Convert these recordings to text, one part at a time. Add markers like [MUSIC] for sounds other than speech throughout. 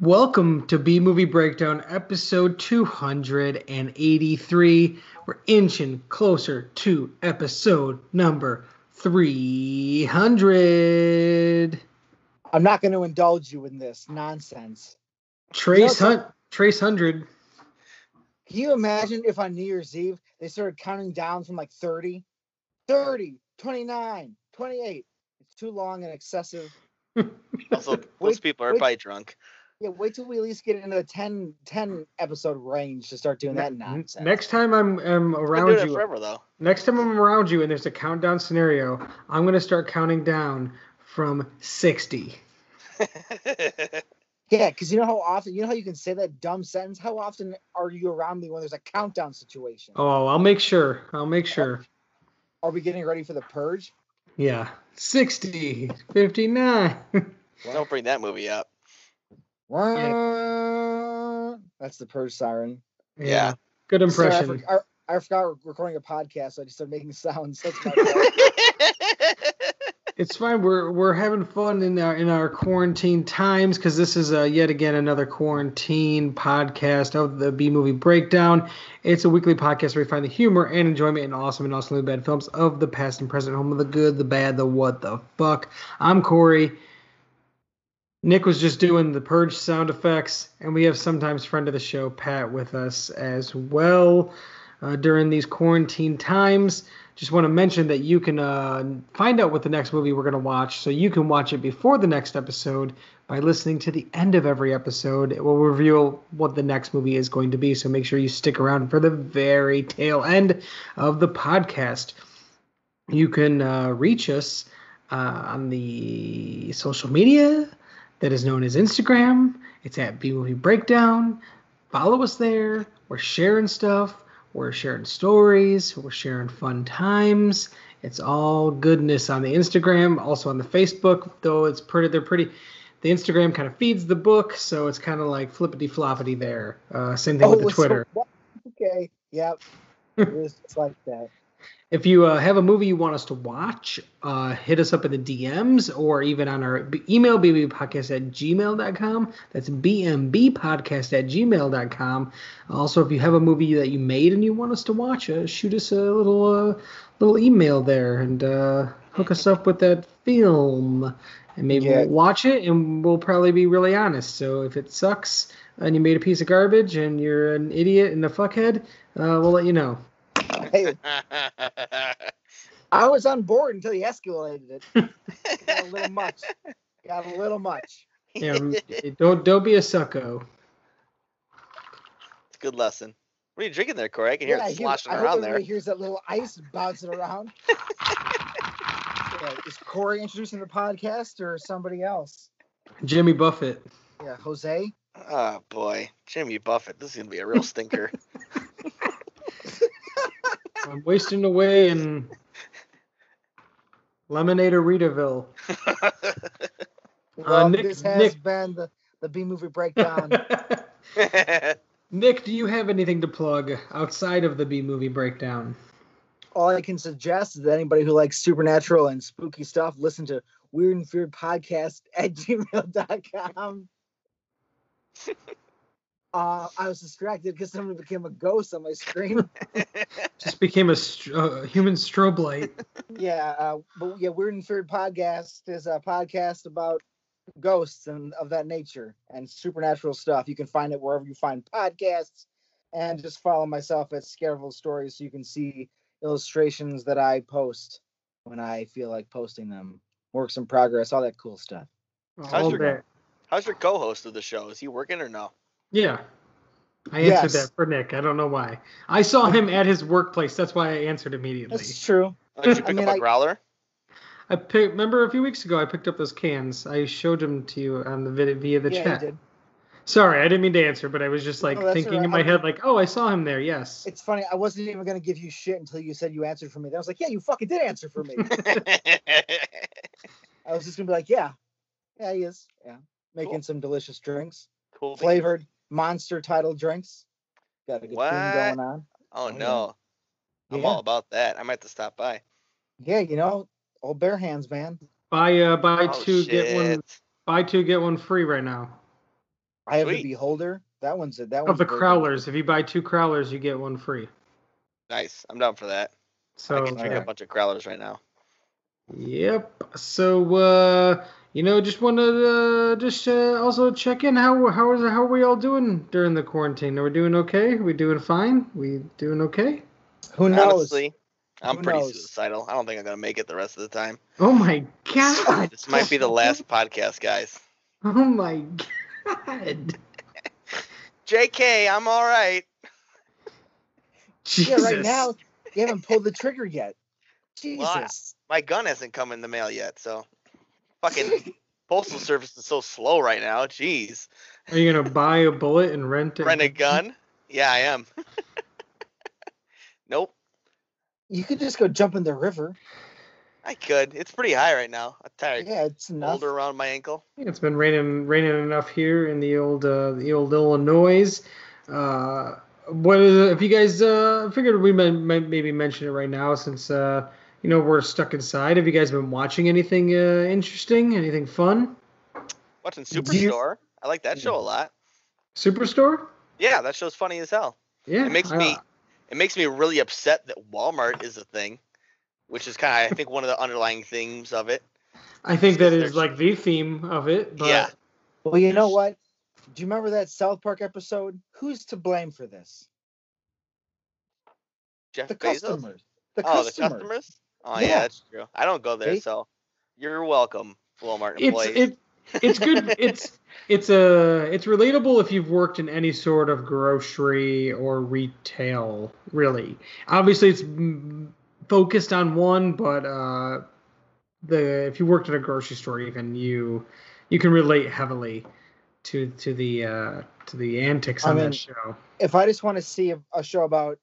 Welcome to B Movie Breakdown, episode 283. We're inching closer to episode number 300. I'm not going to indulge you in this nonsense. Trace You know, Hunt, Trace Hundred. Can you imagine if on New Year's Eve they started counting down from like 30, 30, 29, 28? It's too long and excessive. [LAUGHS] Also, those Wait, people are wait. probably drunk. Yeah, wait till we at least get into the 10, 10 episode range to start doing that nonsense. Next time I'm, I'm around you, forever though. next time I'm around you and there's a countdown scenario, I'm going to start counting down from 60. [LAUGHS] Yeah, because you know how often, you know how you can say that dumb sentence? How often are you around me when there's a countdown situation? Oh, I'll make sure. I'll make sure. Are we getting ready for the purge? Yeah. 60, 59. [LAUGHS] Don't bring that movie up. That's the purge siren. Yeah. Good Sorry, I, impression. for- I, I forgot we're recording a podcast, so I just started making sounds. That's. [LAUGHS] It's fine. We're we're having fun in our in our quarantine times because this is uh, yet again another quarantine podcast of the B movie breakdown. It's a weekly podcast where we find the humor and enjoyment in awesome and awesomely bad films of the past and present, home of the good, the bad, the what the fuck. I'm Corey. Nick was just doing the purge sound effects, and we have sometimes friend of the show Pat with us as well uh, during these quarantine times. Just want to mention that you can uh, find out what the next movie we're going to watch, so you can watch it before the next episode by listening to the end of every episode. It will reveal what the next movie is going to be, so make sure you stick around for the very tail end of the podcast. You can uh, reach us uh, on the social media that is known as Instagram. It's at B Movie Breakdown. Follow us there. We're sharing stuff. We're sharing stories. We're sharing fun times. It's all goodness on the Instagram, also on the Facebook. Though it's pretty, they're pretty. The Instagram kind of feeds the book, so it's kind of like flippity floppity there. Uh, same thing with the Oh, so- Twitter. [LAUGHS] okay. Yep. It is just like that. If you uh, have a movie you want us to watch, uh, hit us up in the DMs or even on our email, bbpodcast at gmail.com. That's bmbpodcast at gmail.com. Also, if you have a movie that you made and you want us to watch, uh, shoot us a little uh, little email there and uh, hook us up with that film. And maybe Yeah. we'll watch it and we'll probably be really honest. So if it sucks and you made a piece of garbage and you're an idiot and a fuckhead, uh, we'll let you know. Hey, I was on board until you escalated it. Got a little much. Got a little much. Yeah, eh, don't don't be a sucko. It's a good lesson. What are you drinking there, Corey? I can hear I it hear- sloshing I hope around everybody there. hears that little ice bouncing around. [LAUGHS] Yeah, is Corey introducing the podcast or somebody else? Jimmy Buffett. Yeah, Jose. Oh boy, Jimmy Buffett. This is gonna be a real stinker. [LAUGHS] I'm wasting away in Lemonade or Ritaville. [LAUGHS] Well, uh, Nick- this has Nick- been the, the B movie breakdown. [LAUGHS] Nick, do you have anything to plug outside of the B movie breakdown? All I can suggest is that anybody who likes supernatural and spooky stuff, listen to Weird and Feared Podcast at gmail.com. [LAUGHS] Uh, I was distracted because someone became a ghost on my screen. [LAUGHS] Just became a str- uh, human strobe light. [LAUGHS] yeah, uh, but yeah, Weird and Feared Podcast is a podcast about ghosts and of that nature and supernatural stuff. You can find it wherever you find podcasts, and just follow myself at Scareville Stories so you can see illustrations that I post when I feel like posting them. Works in progress, all that cool stuff. All your- that. How's your co-host of the show? Is he working or no? Yeah. I answered Yes. that for Nick. I don't know why. I saw him at his workplace. That's why I answered immediately. That's true. Did you I pick mean, up a I- growler? I pick, remember a few weeks ago I picked up those cans. I showed them to you on the vid- via the yeah, you chat. did. Sorry, I didn't mean to answer, but I was just like No, thinking alright. in my I- head, like, oh, I saw him there. Yes. It's funny. I wasn't even gonna give you shit until you said you answered for me. Then I was like, yeah, you fucking did answer for me. [LAUGHS] I was just gonna be like, yeah, yeah, he is. Yeah, making Cool. some delicious drinks, cool. flavored monster title drinks. Got a good What? thing going on. Oh yeah. no. I'm Yeah. all about that. I might have to stop by. Yeah, you know, old bare hands, man. Buy uh buy Oh, two get one buy two get one free right now. I have Sweet. the Beholder. That one's a, that one. Of the a very good- crowlers, if you buy two crowlers, you get one free. Nice. I'm down for that. So I can drink alright. a bunch of growlers right now. Yep. So uh you know, just wanted to uh, just uh, also check in. How how is how are we all doing during the quarantine? Are we doing okay? Are we doing fine? We doing okay? Who knows? Honestly, I'm Who pretty knows? suicidal. I don't think I'm gonna make it the rest of the time. Oh my god! [LAUGHS] This might be the last podcast, guys. Oh my god! [LAUGHS] JK, I'm all right. Yeah, right now you haven't pulled the trigger yet. Well, I- Jesus. My gun hasn't come in the mail yet, so fucking postal service is so slow right now. Jeez, Are you gonna buy a bullet and rent it? rent a gun? Yeah, I am. [LAUGHS] nope, You could just go jump in the river. I could. It's pretty high right now. I'm tired. Yeah, it's enough. Boulder around my ankle. It's been raining raining enough here in the old uh, the old Illinois. Uh, what is if you guys uh, figured we might, might maybe mention it right now since uh, you know we're stuck inside. Have you guys been watching anything uh, interesting? Anything fun? Watching Do you- Superstore. I like that show a lot. Superstore? Yeah, that show's funny as hell. Yeah, It makes I- me it makes me really upset that Walmart is a thing, which is kind of I think one of the underlying themes of it. I think that is like the theme of it. But Yeah. Well, you know what? Do you remember that South Park episode? Who's to blame for this? Jeff The Bezos. customers. The oh, customers. the customers. Oh yeah. Yeah. that's true. I don't go there, They- so you're welcome, Walmart it's employees. it it's good. [LAUGHS] it's it's a it's relatable if you've worked in any sort of grocery or retail. Really, obviously it's focused on one, but uh, the if you worked at a grocery store, even you you can relate heavily to to the uh, to the antics I on mean, that show. If I just want to see a, a show about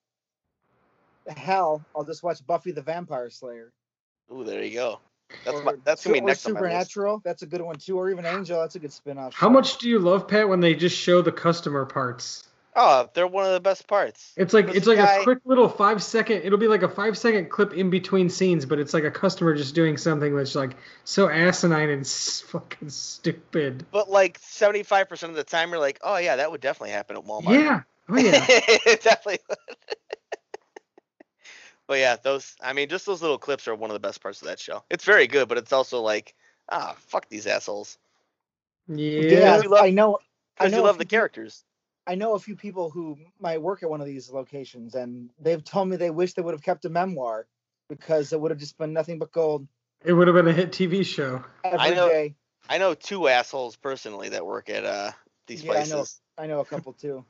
hell, I'll just watch Buffy the Vampire Slayer. Ooh, there you go. That's Or my, that's gonna be Su- or next on my. Supernatural. That's a good one too. Or even Angel. That's a good spin-off. How show. much do you love Pat when they just show the customer parts? Oh, they're one of the best parts. It's like This it's like guy- a quick little five second. It'll be like a five second clip in between scenes, but it's like a customer just doing something that's like so asinine and fucking stupid. But like 75% of the time, you're like, oh yeah, that would definitely happen at Walmart. Yeah. Oh yeah. [LAUGHS] it definitely would. But yeah, those, I mean, just those little clips are one of the best parts of that show. It's very good, but it's also like, ah, fuck these assholes. Yeah. Yeah, love- I know. I Because you know love the few characters. I know a few people who might work at one of these locations, and they've told me they wish they would have kept a memoir because it would have just been nothing but gold It would have been a hit TV show. every know- day. I know two assholes personally that work at uh these Yeah, I know. places. I know a couple too.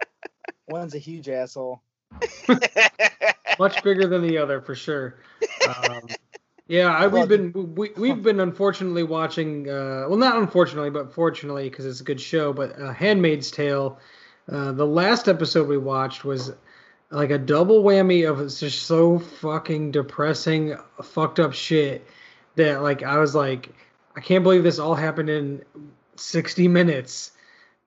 [LAUGHS] One's a huge asshole. [LAUGHS] Much bigger than the other for sure. Um, yeah, I, we've been we, we've been unfortunately watching. Uh, well, not unfortunately, but fortunately because it's a good show. But uh, *Handmaid's Tale*. Uh, the last episode we watched was like a double whammy of it's just so fucking depressing, fucked up shit that like I was like, I can't believe this all happened in 60 minutes.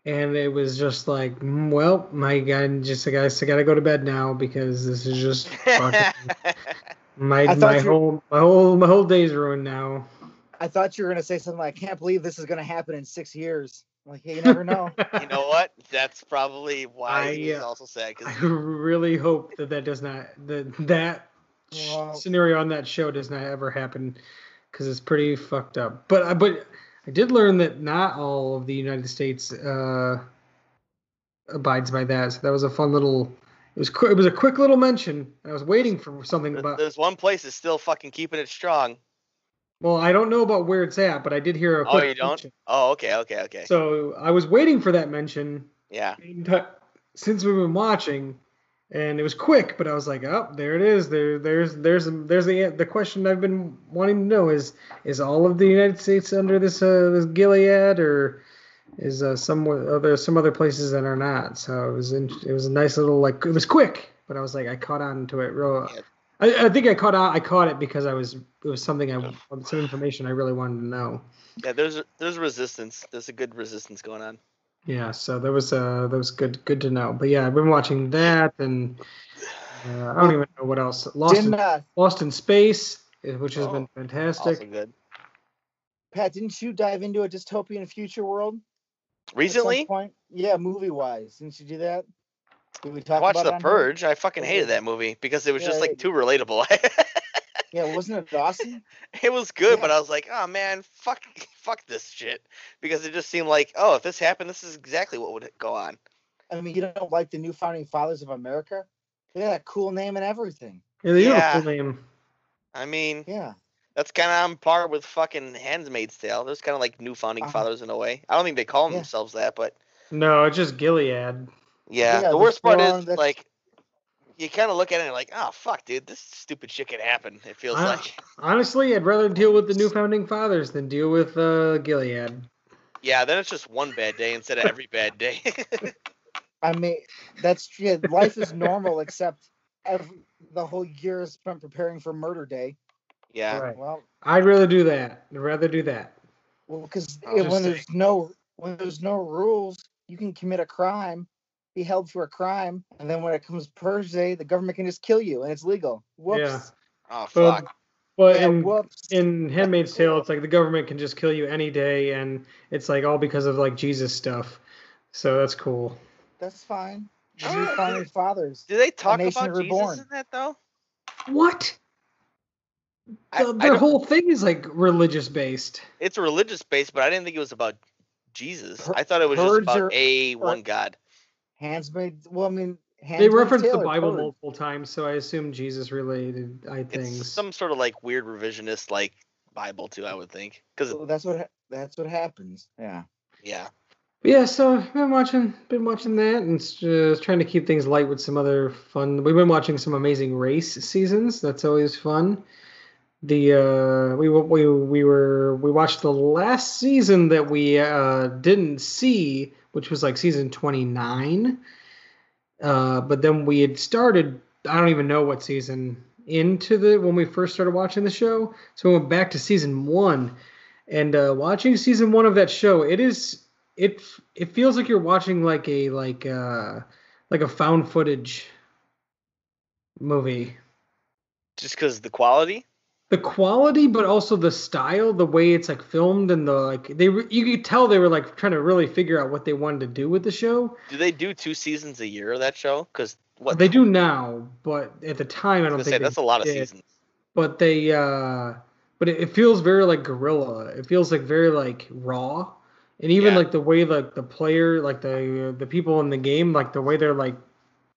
And it was just like, mm, well, my God, just I guess I gotta go to bed now because this is just fucking [LAUGHS] my my you- whole my whole my whole day's ruined now. I thought you were gonna say something like, "I can't believe this is gonna happen in six years." I'm like, yeah, you never know. [LAUGHS] you know what? That's probably why I, he's uh, also sad. Cause... I really hope that that does not that that Well- scenario on that show does not ever happen because it's pretty fucked up. But I but I did learn that not all of the United States uh, abides by that. So that was a fun little. It was qu- it was a quick little mention. I was waiting for something about. there's one place that's still fucking keeping it strong. Well, I don't know about where it's at, but I did hear a Quick Oh, quick you don't? mention. Oh, okay, okay, okay. So I was waiting for that mention yeah. since we've been watching, and it was quick. But I was like, oh, there it is. There, there's, there's, there's the the question I've been wanting to know is is all of the United States under this uh, this Gilead or is uh, some other some other places that are not? So it was in, it was a nice little like it was quick, but I was like I caught on to it real. Yeah. I, I think I caught on, I caught it because I was it was something I some information I really wanted to know. Yeah, there's there's resistance. There's a good resistance going on. Yeah, so that was uh that was good good to know. But yeah, I've been watching that and uh, I don't even know what else. Lost Didn't in, uh, Lost in Space, uh, which has Oh, been fantastic. Also good. Pat? Didn't you dive into a dystopian future world? Recently, point? Yeah, movie wise. Didn't you do that? Did we I talk watched about The it on here? Purge. I fucking hated that movie because it was just like too relatable. [LAUGHS] Yeah, wasn't it awesome? [LAUGHS] it was good, but I was like, oh man, fuck, [LAUGHS] fuck this shit, because it just seemed like, oh, if this happened, this is exactly what would go on. I mean, you don't like the new founding fathers of America? They got a cool name and everything. Yeah, they Yeah. have a full name. I mean, Yeah. that's kind of on par with fucking Handmaid's Tale. There's kind of like new founding Uh-huh. fathers in a way. I don't think they call Yeah. themselves that, but No, it's just Gilead. yeah. Yeah, the the worst part is that's- like, you kind of look at it and you're like, oh fuck, dude, this stupid shit could happen. It feels I- like, Honestly, I'd rather deal with the new founding fathers than deal with uh, Gilead. yeah. Then it's just one bad day instead of every bad day. [LAUGHS] I mean, that's yeah, life is normal except every, the whole year is spent preparing for murder day. yeah. Right. Well, I'd rather do that. I'd rather do that. well, because when just there's no when there's no rules, you can commit a crime, be held for a crime, and then when it comes purge day, the government can just kill you and it's legal. Whoops. Yeah. Oh But, fuck. but Yeah, in, whoops. in Handmaid's Tale, it's like the government can just kill you any day, and it's like all because of like Jesus stuff. So that's cool. That's fine. The Ah, new dude. founding fathers. Do they talk about Jesus reborn. in that though? What? I- The- I their don't- whole thing is like religious based. It's religious based, but I didn't think it was about Jesus. Pur- I thought it was just about or- a or- one God. Handsmaid. Well, I mean, They Handmaid's reference the Bible Purge? multiple times, so I assume Jesus related I It's some sort of like weird revisionist like Bible too. I would think because Well, that's what ha- that's what happens. Yeah. yeah, Yeah, so I've been watching, been watching that, and s- just trying to keep things light with some other fun. We've been watching some Amazing Race seasons. That's always fun. The uh, we we we were we watched the last season that we uh, didn't see, which was like season twenty nine. Uh, but then we had started. I don't even know what season into the when we first started watching the show. So we went back to season one, and uh, watching season one of that show, it is it it feels like you're watching like a like uh like a found footage movie just because the quality. The quality but also the style the way it's like filmed and the like they re- you could tell they were like trying to really figure out what they wanted to do with the show Do they do two seasons a year of that show? Because what they do now but at the time i don't think say that's a lot of seasons. but they uh but it, it feels very like guerrilla it feels like very like raw and even Yeah. like the way like the player like the the people in the game like the way they're like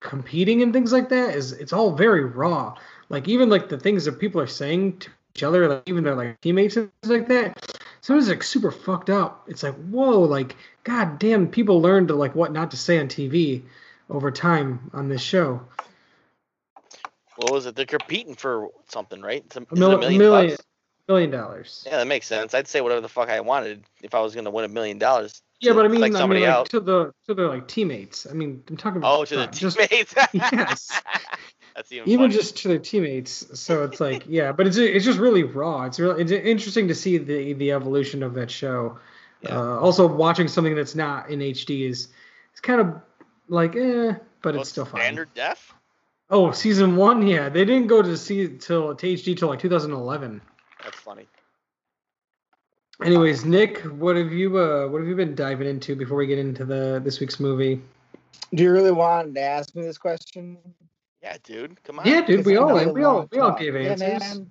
competing and things like that is it's all very raw like even like the things that people are saying to each other like even their like teammates and things like that sometimes like super fucked up it's like whoa like god damn people learn to like what not to say on tv over time on this show What was it? They're competing for something, right? It's a, is it mil- a million, million- million dollars Yeah, that makes sense. I'd say whatever the fuck I wanted if I was gonna win a million dollars. Yeah, but I mean, like I somebody mean, like, else. to the to their like teammates. I mean, I'm talking about Oh, to the uh, just teammates. [LAUGHS] yes, [LAUGHS] [LAUGHS] That's even, even funnier. just to their teammates. So it's like, yeah, but it's it's just really raw. It's really it's interesting to see the the evolution of that show. Yeah. Uh, also, watching something that's not in HD is it's kind of like eh, but Oh, it's still fine. standard def. Oh, season one, yeah, they didn't go to see till to HD till like 2011. That's funny. Anyways, Nick, what have you uh what have you been diving into before we get into the this week's movie? Do you really want to ask me this question? Yeah, dude. Come on. Yeah, dude, we all we all we all talk. gave Yeah, answers. man.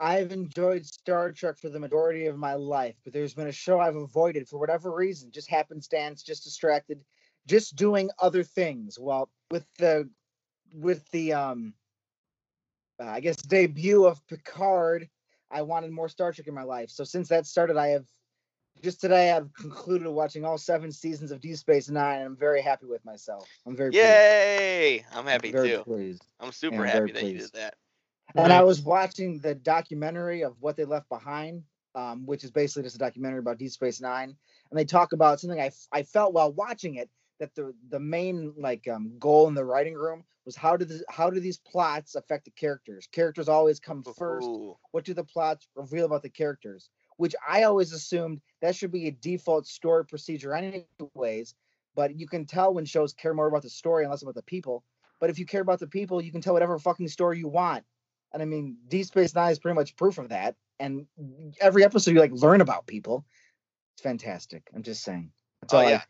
I've enjoyed Star Trek for the majority of my life, but there's been a show I've avoided for whatever reason, just happenstance, just distracted, just doing other things. Well, with the with the um uh, I guess debut of Picard, I wanted more Star Trek in my life. So since that started, I have just today I've concluded watching all seven seasons of Deep Space Nine, and I'm very happy with myself. I'm very pleased. Yay! I'm happy very too. pleased. I'm super I'm happy that you did that. And I was watching the documentary of what they left behind, um, which is basically just a documentary about Deep Space Nine, and they talk about something I, I felt while watching it that the the main like um, goal in the writing room was how do the, how do these plots affect the characters? Characters always come first. Ooh. What do the plots reveal about the characters? Which I always assumed that should be a default story procedure, anyways. But you can tell when shows care more about the story and less about the people. But if you care about the people, you can tell whatever fucking story you want. And I mean, Deep Space Nine is pretty much proof of that. And every episode, you like learn about people. It's fantastic. I'm just saying. That's Oh all I- yeah.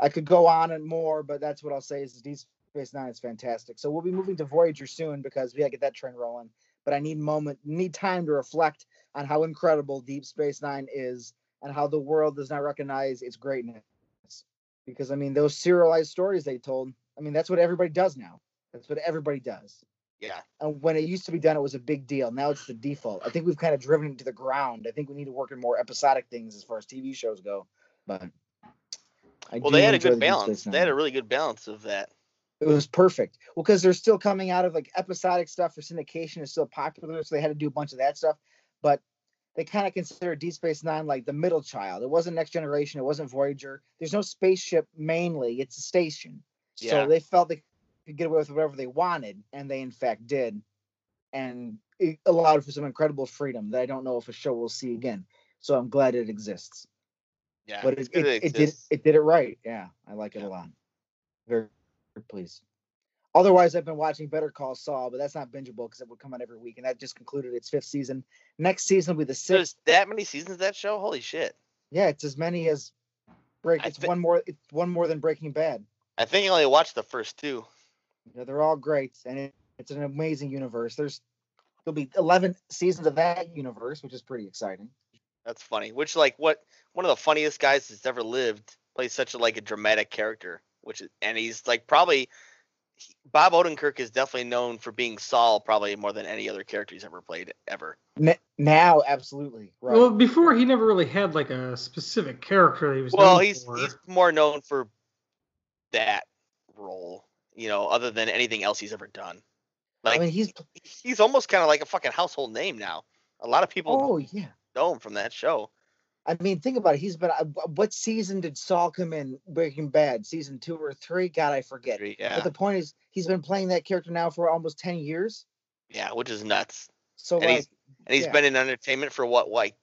I could go on and more, but that's what I'll say is Deep Space Nine is fantastic. So we'll be moving to Voyager soon because we gotta get that train rolling. But I need moment, need time to reflect on how incredible Deep Space Nine is and how the world does not recognize its greatness. Because I mean, those serialized stories they told, I mean, that's what everybody does now. That's what everybody does. Yeah. And when it used to be done, it was a big deal. Now it's the default. I think we've kind of driven it to the ground. I think we need to work in more episodic things as far as TV shows go. But I Well, they had a good the balance. They had a really good balance of that. It was perfect. Well, because they're still coming out of like episodic stuff for syndication is still popular, so they had to do a bunch of that stuff. But they kind of considered Deep Space Nine like the middle child. It wasn't Next Generation. It wasn't Voyager. There's no spaceship mainly. It's a station. Yeah. So they felt they could get away with whatever they wanted, and they in fact did, and it allowed for some incredible freedom that I don't know if a show will see again. So I'm glad it exists. Yeah. but it's it, it, it did it did it right. Yeah, I like it a lot. Very, very pleased. Otherwise, I've been watching Better Call Saul, but that's not bingeable because it would come out every week, and that just concluded its fifth season. Next season will be the There's sixth. that many seasons of that show. Holy shit! Yeah, it's as many as break. It's thi- one more. It's one more than Breaking Bad. I think I only watched the first two. Know, they're all great, and it, it's an amazing universe. There's there'll be 11 seasons of that universe, which is pretty exciting. That's funny. Which like what one of the funniest guys that's ever lived plays such a like a dramatic character. Which is and he's like probably he- Bob Odenkirk is definitely known for being Saul probably more than any other character he's ever played ever. N- now, absolutely right. Well, before he never really had like a specific character that he was. Well, known he's for. he's more known for that role, you know, other than anything else he's ever done. Like I mean, he's he's almost kind of like a fucking household name now. A lot of people oh yeah. know him from that show. I mean, think about it. He's been. uh, What season did Saul come in? Breaking Bad, season two or three? God, I forget. Yeah, But the point is, he's been playing that character now for almost ten years. yeah, which is nuts. So And like, he's- And he's Yeah. been in entertainment for what, like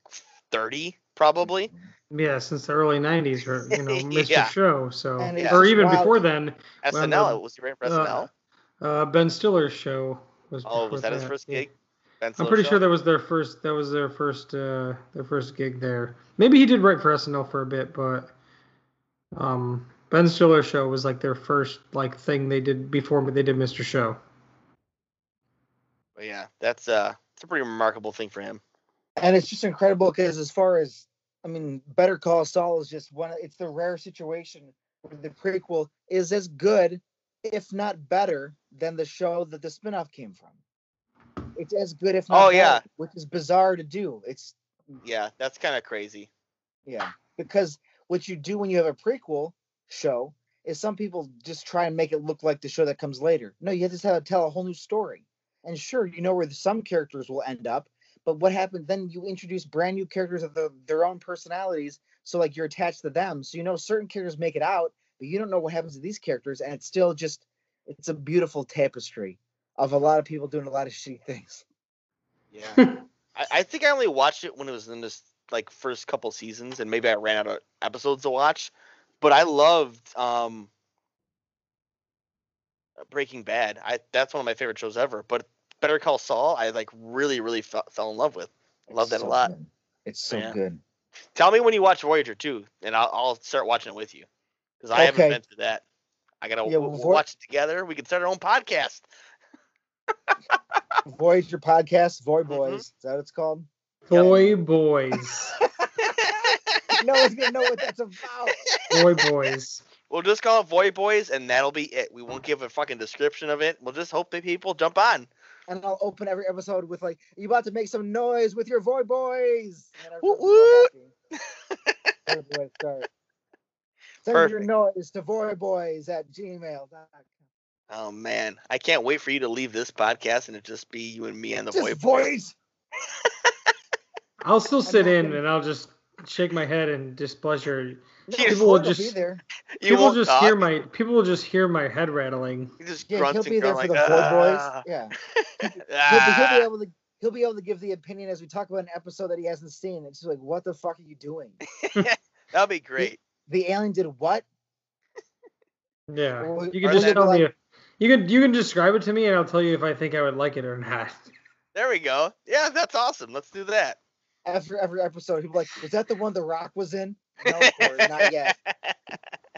thirty probably. yeah, since the early '90s, or you know, [LAUGHS] Mr. Yeah. Show. So, And it's or even wild. before then, Well, SNL. the- it was right for uh, SNL. uh, Ben Stiller's show was. Oh, was that his first yeah. gig? Ben I'm pretty show? sure that was their first. That was their first. Uh, their first gig there. Maybe he did write for SNL for a bit, but um, Ben Stiller show was like their first like thing they did before they did Mr. Show. But yeah, that's uh, it's a pretty remarkable thing for him. and it's just incredible because as far as I mean, Better Call Saul is just one. It's the rare situation where the prequel is as good, if not better, than the show that the spinoff came from. It's as good, if not Oh, better, yeah. which is bizarre to do. It's Yeah, that's kind of crazy. Yeah, because what you do when you have a prequel show is some people just try and make it look like the show that comes later. No, you have to have, tell a whole new story. And sure, you know where the, some characters will end up, but what happens then? You introduce brand new characters of the, their own personalities, so like you're attached to them. So you know certain characters make it out, but you don't know what happens to these characters, and it's still just it's a beautiful tapestry of a lot of people doing a lot of shitty things. Yeah. [LAUGHS] I, I think I only watched it when it was in this like first couple seasons, and maybe I ran out of episodes to watch. But I loved um, Breaking Bad. I that's one of my favorite shows ever. But Better Call Saul, I like really, really fe- fell in love with. Love It's that a lot. good. It's so Yeah. good. Tell me when you watch Voyager too, and I'll, I'll start watching it with you because I haven't been to that. I gotta Yeah, we'll, well, we'll watch it together. We can start our own podcast. Voyager podcast, Voy Mhm. Boys. Is that what it's called? Boy boys, [LAUGHS] no one's gonna know what that's about. boy boys. We'll just call it Void Boys, and that'll be it. We won't give a fucking description of it. We'll just hope that people jump on. And I'll open every episode with like, "You about to make some noise with your Voy Boys?" And Woot everyone's so happy. That's the way to start. Send your noise to voyboys at gmail.com. Oh man, I can't wait for you to leave this podcast and it just be you and me and the Just Void Boys. voice. I'll still sit in and I'll just shake my head in displeasure. You People will Void will be just- there. You people won't just talk. hear my people will just hear my head rattling. He just yeah, he'll be there for like, the Void Boys. "Ah, Yeah, [LAUGHS] he'll be, ah." he'll be able to. He'll be able to give the opinion as we talk about an episode that he hasn't seen. It's just like, what the fuck are you doing? [LAUGHS] That'll be great. The alien did what? Yeah, Or- you can or just then- tell me. If, you can you can describe it to me and I'll tell you if I think I would like it or not. There we go. Yeah, that's awesome. Let's do that. After every episode, he'll be like, "Was that the one The Rock was in?" No, not yet. [LAUGHS]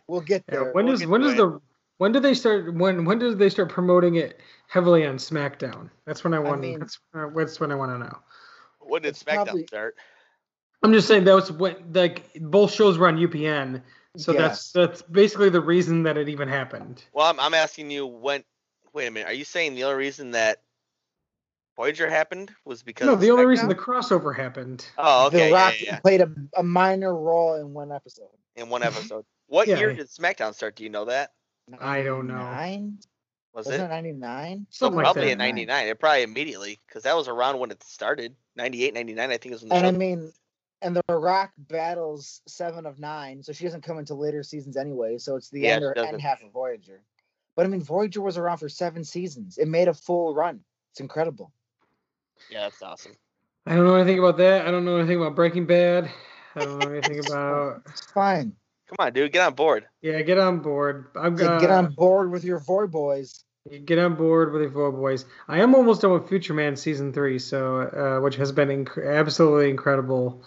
We'll get Yeah, there. when we'll does when does the when do they start when when do they start promoting it heavily on SmackDown? That's when I want. mean- that's uh, that's when I want to know. when did It's SmackDown probably- start? I'm just saying that was when like both shows were on UPN, so that's Yes. that's basically the reason that it even happened. Well, I'm, I'm asking you when. Wait a minute. Are you saying the only reason that Voyager happened was because? No, the only reason the crossover happened. Oh, okay. the yeah, Rock yeah, yeah. played a, a minor role in one episode. In one episode. [LAUGHS] What Yeah. year did SmackDown start? Do you know that? I don't know. 99? Was Wasn't it? it 99? Something like probably that. in 99. It probably immediately because that was around when it started. 98, 99, I think is when the And show. I mean, and the Rock battles seven of nine, so she doesn't come into later seasons anyway. So it's the Yeah, end she or end half of Voyager. But I mean, Voyager was around for seven seasons. It made a full run. It's incredible. yeah, that's awesome. I don't know anything about that. I don't know anything about Breaking Bad. I don't know anything [LAUGHS] about. It's fine. Come on, dude, get on board. Yeah, get on board. I'm gonna get on board with your Void boys. Get on board with the Four Boys. I am almost done with Future Man season three, so uh, which has been inc- absolutely incredible.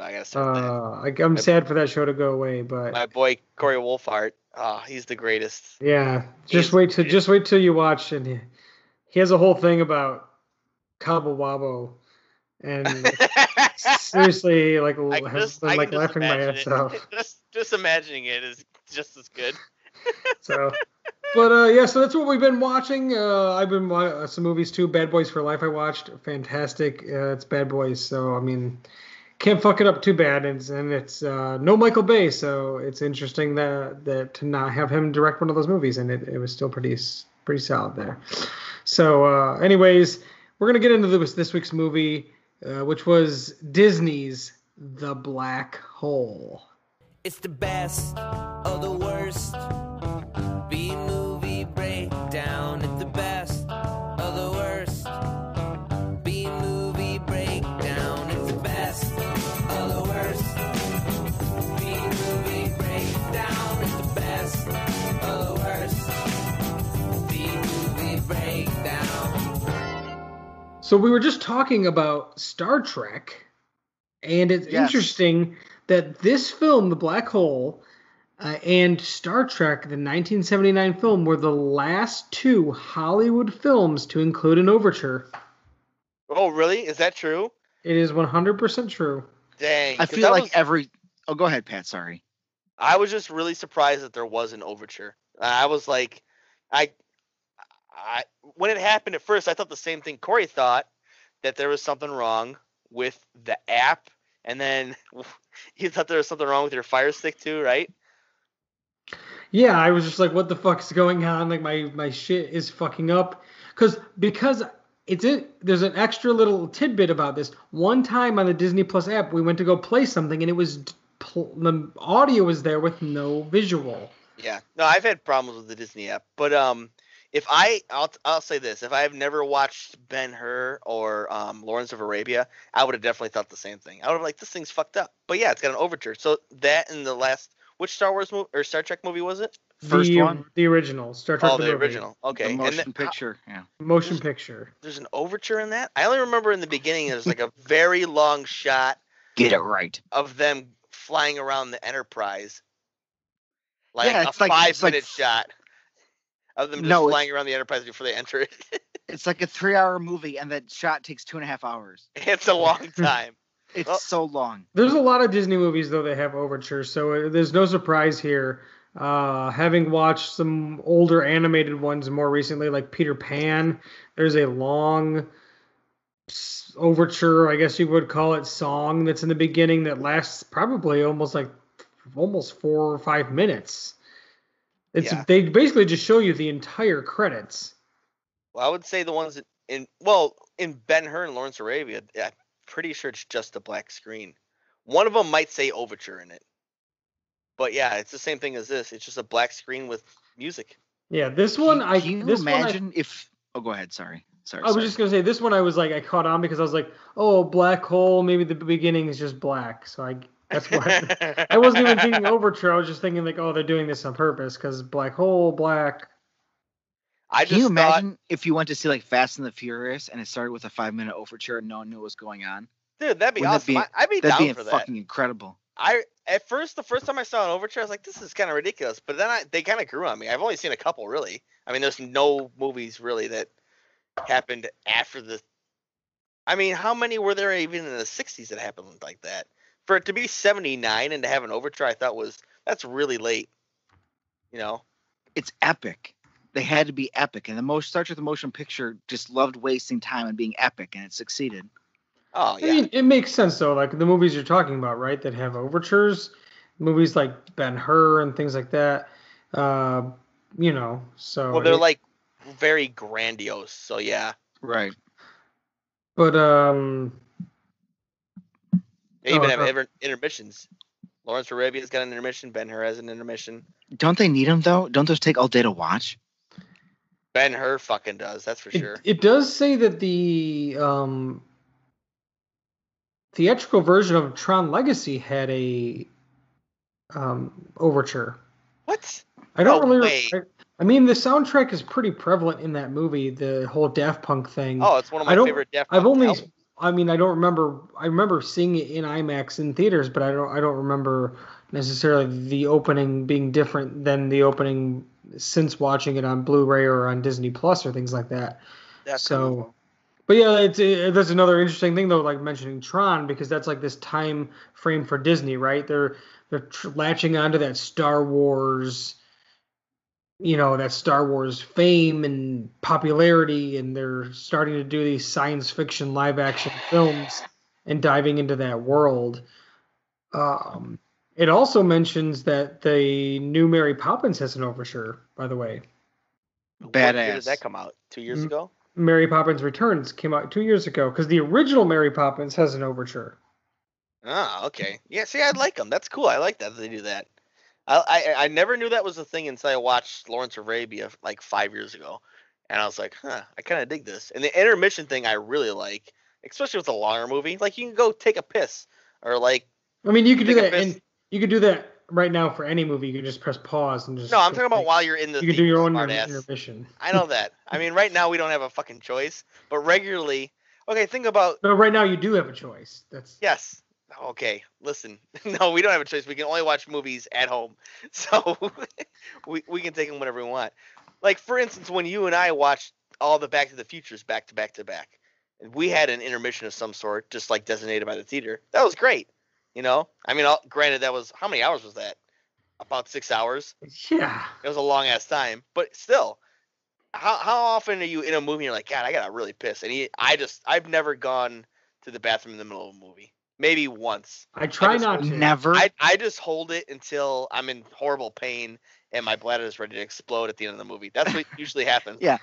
I gotta start. Uh, I, I'm My- sad for that show to go away, but My boy Corey Wolfhart. Oh, he's the greatest. yeah, just He's- wait till just wait till you watch, and he, he has a whole thing about Cabo Wabo, and [LAUGHS] seriously, like I just, been like laughing my ass it. off. [LAUGHS] Just, just imagining it is just as good. [LAUGHS] So, but uh, yeah, so that's what we've been watching. Uh, I've been wa- uh, some movies too. Bad Boys for Life. I watched. Fantastic. Uh, it's Bad Boys, so I mean, can't fuck it up too bad. And it's, and it's uh, no Michael Bay, so it's interesting that that to not have him direct one of those movies, and it, it was still pretty pretty solid there. So, uh, anyways, we're gonna get into this this week's movie, uh, which was Disney's The Black Hole. It's the best of the worst. So we were just talking about Star Trek, and it's Yes. interesting that this film, The Black Hole, uh, and Star Trek, the 1979 film, were the last two Hollywood films to include an overture. Oh, really? Is that true? It is 100% true. Dang. I feel like was- every. Oh, go ahead, Pat. Sorry. I was just really surprised that there was an overture. I was like, I, I when it happened at first, I thought the same thing Corey thought that there was something wrong with the app, and then [LAUGHS] you thought there was something wrong with your Fire Stick too, right? Yeah, I was just like, what the fuck's going on? Like my my shit is fucking up. Cause because it's it there's an extra little tidbit about this. One time on the Disney Plus app, we went to go play something and it was pl- the audio was there with no visual. Yeah. No, I've had problems with the Disney app, but um, if I, I'll, I'll say this: if I have never watched Ben Hur or um, Lawrence of Arabia, I would have definitely thought the same thing. I would have like, this thing's fucked up. But yeah, it's got an overture. So that and the last, which Star Wars movie or Star Trek movie was it? First the, one? the original Star Trek Oh, the movie. original. Okay. the and motion then, picture. Yeah. motion picture. there's an overture in that. I only remember in the beginning there's like a very long shot Get it right. of them flying around the Enterprise. Like Yeah, a like- five it's like- minute shot of them just No, it- flying around the Enterprise before they enter it. [LAUGHS] It's like a three-hour movie, and that shot takes two and a half hours. [LAUGHS] it's a long [LAUGHS] time. It's Well- so long. There's a lot of Disney movies though that have overtures, so uh, there's no surprise here. Uh, having watched some older animated ones more recently, like Peter Pan, there's a long overture, I guess you would call it, song that's in the beginning that lasts probably almost like almost four or five minutes. It's Yeah. they basically just show you the entire credits. Well, I would say the ones in well in Ben Hur and Lawrence Arabia, I'm pretty sure it's just a black screen. One of them might say overture in it, but yeah, it's the same thing as this. It's just a black screen with music. Yeah, this one Can- I Can you this one I- imagine if? Oh, go ahead. Sorry. Sorry. I was sorry. just gonna say this one. I was like, I caught on because I was like, oh, black hole. Maybe the beginning is just black. So I that's why [LAUGHS] I wasn't even thinking overture. I was just thinking like, oh, they're doing this on purpose because black hole, black. I Can you thought, imagine if you went to see like Fast and the Furious and it started with a five-minute overture and no one knew what was going on? dude, that'd be Wouldn't that awesome. be- I, I'd be That'd down be for that. fucking incredible. I at first the first time I saw an overture, I was like, this is kind of ridiculous. But then I, they kind of grew on me. I've only seen a couple really. I mean, there's no movies really that happened after the. I mean, how many were there even in the '60s that happened like that? For it to be '79 and to have an overture, I thought was that's really late. You know. It's epic. They had to be epic, and the most Star Trek: The Motion Picture just loved wasting time and being epic, and it succeeded. Oh I yeah. mean, it makes sense though. Like the movies you're talking about, right? That have overtures, movies like Ben Hur and things like that. Uh, you know, so. well, they're it- like very grandiose. So yeah. Right. But um, They even Oh, have uh, inter- intermissions. Lawrence Arabia's got an intermission. Ben Hur has an intermission. Don't they need them though? Don't those take all day to watch? Ben Hur fucking does. That's for it, sure. it does say that the um theatrical version of Tron Legacy had a um overture. What? I don't No really. way. I, I mean, the soundtrack is pretty prevalent in that movie. The whole Daft Punk thing. Oh, it's one of I my don't- favorite Daft Punk I've only. albums. I mean, I don't remember. I remember seeing it in IMAX in theaters, but I don't. I don't remember necessarily the opening being different than the opening since watching it on Blu-ray or on Disney Plus or things like that. That's so- cool. But yeah, it's it, that's another interesting thing though, like mentioning Tron because that's like this time frame for Disney, right? They're they're tr- latching onto that Star Wars, you know, that Star Wars fame and popularity, and they're starting to do these science fiction live action films and diving into that world. Um, it also mentions that the new Mary Poppins has an overture, by the way. What year did that come out? Two years ago. Mary Poppins Returns came out two years ago because the original Mary Poppins has an overture. Ah, okay. Yeah, see, I like them. That's cool. I like that they do that. I, I I never knew that was a thing until I watched Lawrence of Arabia like five years ago, and I was like, huh, I kind of dig this. And the intermission thing I really like, especially with a longer movie. Like you can go take a piss, or like I mean, you could do that, and you could do that right now for any movie. You can just press pause and just. no, I'm talking about like, while you're in the You can do your own inter- intermission. I know that. I mean, right now we don't have a fucking choice, but regularly, okay, think about But right now you do have a choice. That's Yes. Okay. Listen. [LAUGHS] No, we don't have a choice. We can only watch movies at home, [LAUGHS] so [LAUGHS] we we can take them whenever we want. Like for instance, when you and I watched all the Back to the Futures back to back to back, and we had an intermission of some sort, just like designated by the theater. That was great. You know. I mean, all- granted, that was how many hours was that? About six hours. yeah. It was a long ass time, but still. How how often are you in a movie and you're like, God, I gotta really piss? And he, I just I've never gone to the bathroom in the middle of a movie. Maybe once. I try just not to. Never. I, I just hold it until I'm in horrible pain and my bladder is ready to explode at the end of the movie. That's what usually happens. Yeah.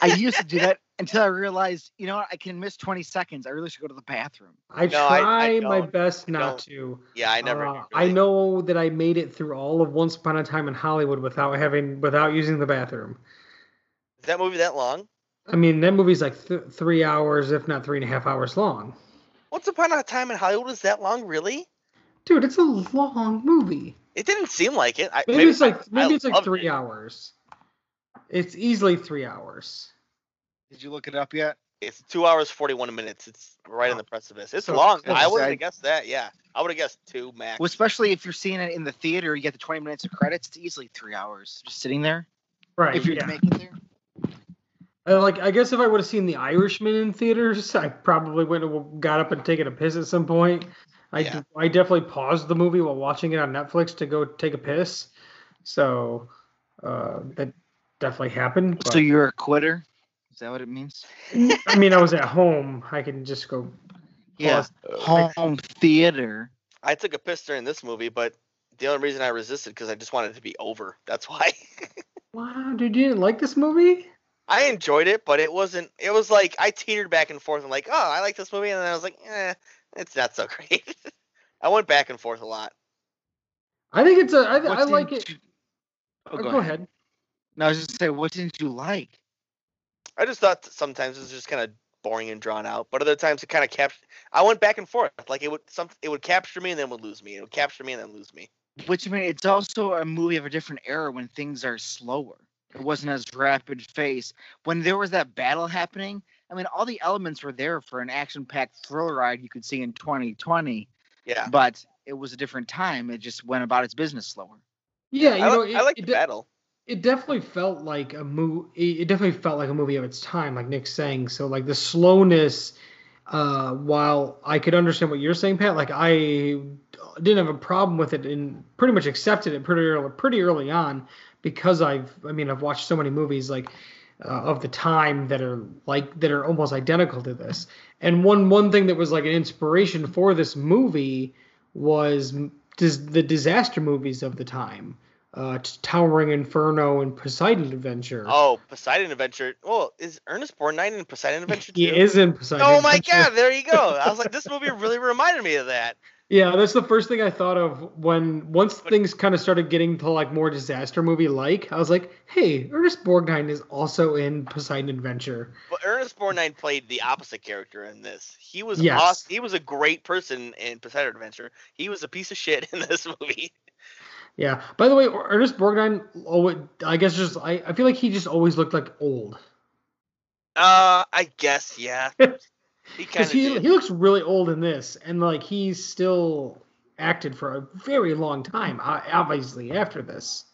I [LAUGHS] used to do that until I realized, you know what, I can miss 20 seconds. I really should go to the bathroom. I No, I- I try my best I not don't. to. Yeah, I never. Uh, really- I know that I made it through all of Once Upon a Time in Hollywood without having without using the bathroom. Is that movie that long? I mean, that movie's like th- three hours, if not three and a half hours long. Once Upon a Time in Hollywood is that long? Really? Dude, it's a long movie. It didn't seem like it. I, Maybe, it's like maybe I it's like three it. hours. It's easily three hours. Did you look it up yet? It's two hours forty one minutes. It's right on the precipice. It's So- long. I would I- have guessed that. Yeah, I would have guessed two max. Well, especially if you're seeing it in the theater, you get the 20 minutes of credits. It's easily three hours just sitting there. Right. if you're yeah. making there. Uh, like I guess if I would have seen The Irishman in theaters, I probably would have got up and taken a piss at some point. I Yeah. d- I definitely paused the movie while watching it on Netflix to go take a piss. So uh, that definitely happened. So you're a quitter? Is that what it means? I mean, I was at home. I can just go. Yeah. pause. Home theater. I took a piss during this movie, but the only reason I resisted because I just wanted it to be over. That's why. [LAUGHS] Wow, dude, you didn't like this movie? I enjoyed it, but it wasn't. It was like I teetered back and forth and like, oh, I like this movie, and then I was like, eh, it's not so [LAUGHS] great. I went back and forth a lot. I think it's a. I, like it. you- Oh, Oh, go, ahead. No, I was just saying, what didn't you like? I just thought sometimes it was just kind of boring and drawn out, but other times it kind of captured. I went back and forth. Like it would some it would capture me and then would lose me. It would capture me and then lose me. Which I mean, it's also a movie of a different era when things are slower. It wasn't as rapid pace. When there was that battle happening, I mean, all the elements were there for an action-packed thriller ride you could see in 2020. Yeah. But it was a different time. It just went about its business slower. Yeah, you I, know, li- it, I like it the de- battle. it definitely felt like a movie. It definitely felt like a movie of its time, like Nick's saying. So like the slowness, uh, while I could understand what you're saying, Pat, like I didn't have a problem with it and pretty much accepted it pretty early, pretty early on because I've, I mean, I've watched so many movies like uh, of the time that are like that are almost identical to this. And one one thing that was like an inspiration for this movie was dis- the disaster movies of the time uh, Towering Inferno and Poseidon Adventure. Oh, Poseidon Adventure. Well, is Ernest Borgnine in Poseidon Adventure too? he is in Poseidon. Oh my Adventure. god, there you go. I was like, this movie really reminded me of that. Yeah, that's the first thing I thought of when once things kind of started getting to like more disaster movie like. I was like, hey, Ernest Borgnine is also in Poseidon Adventure. But Ernest Borgnine played the opposite character in this. He was Yes. awesome. He was a great person in Poseidon Adventure. He was a piece of shit in [LAUGHS] this movie. Yeah. By the way, Ernest Borgnine, oh, I guess just I, I feel like he just always looked like old Uh, I guess yeah. [LAUGHS] He kind because of he did. he looks really old in this, and like he's still acted for a very long time. Obviously, after this.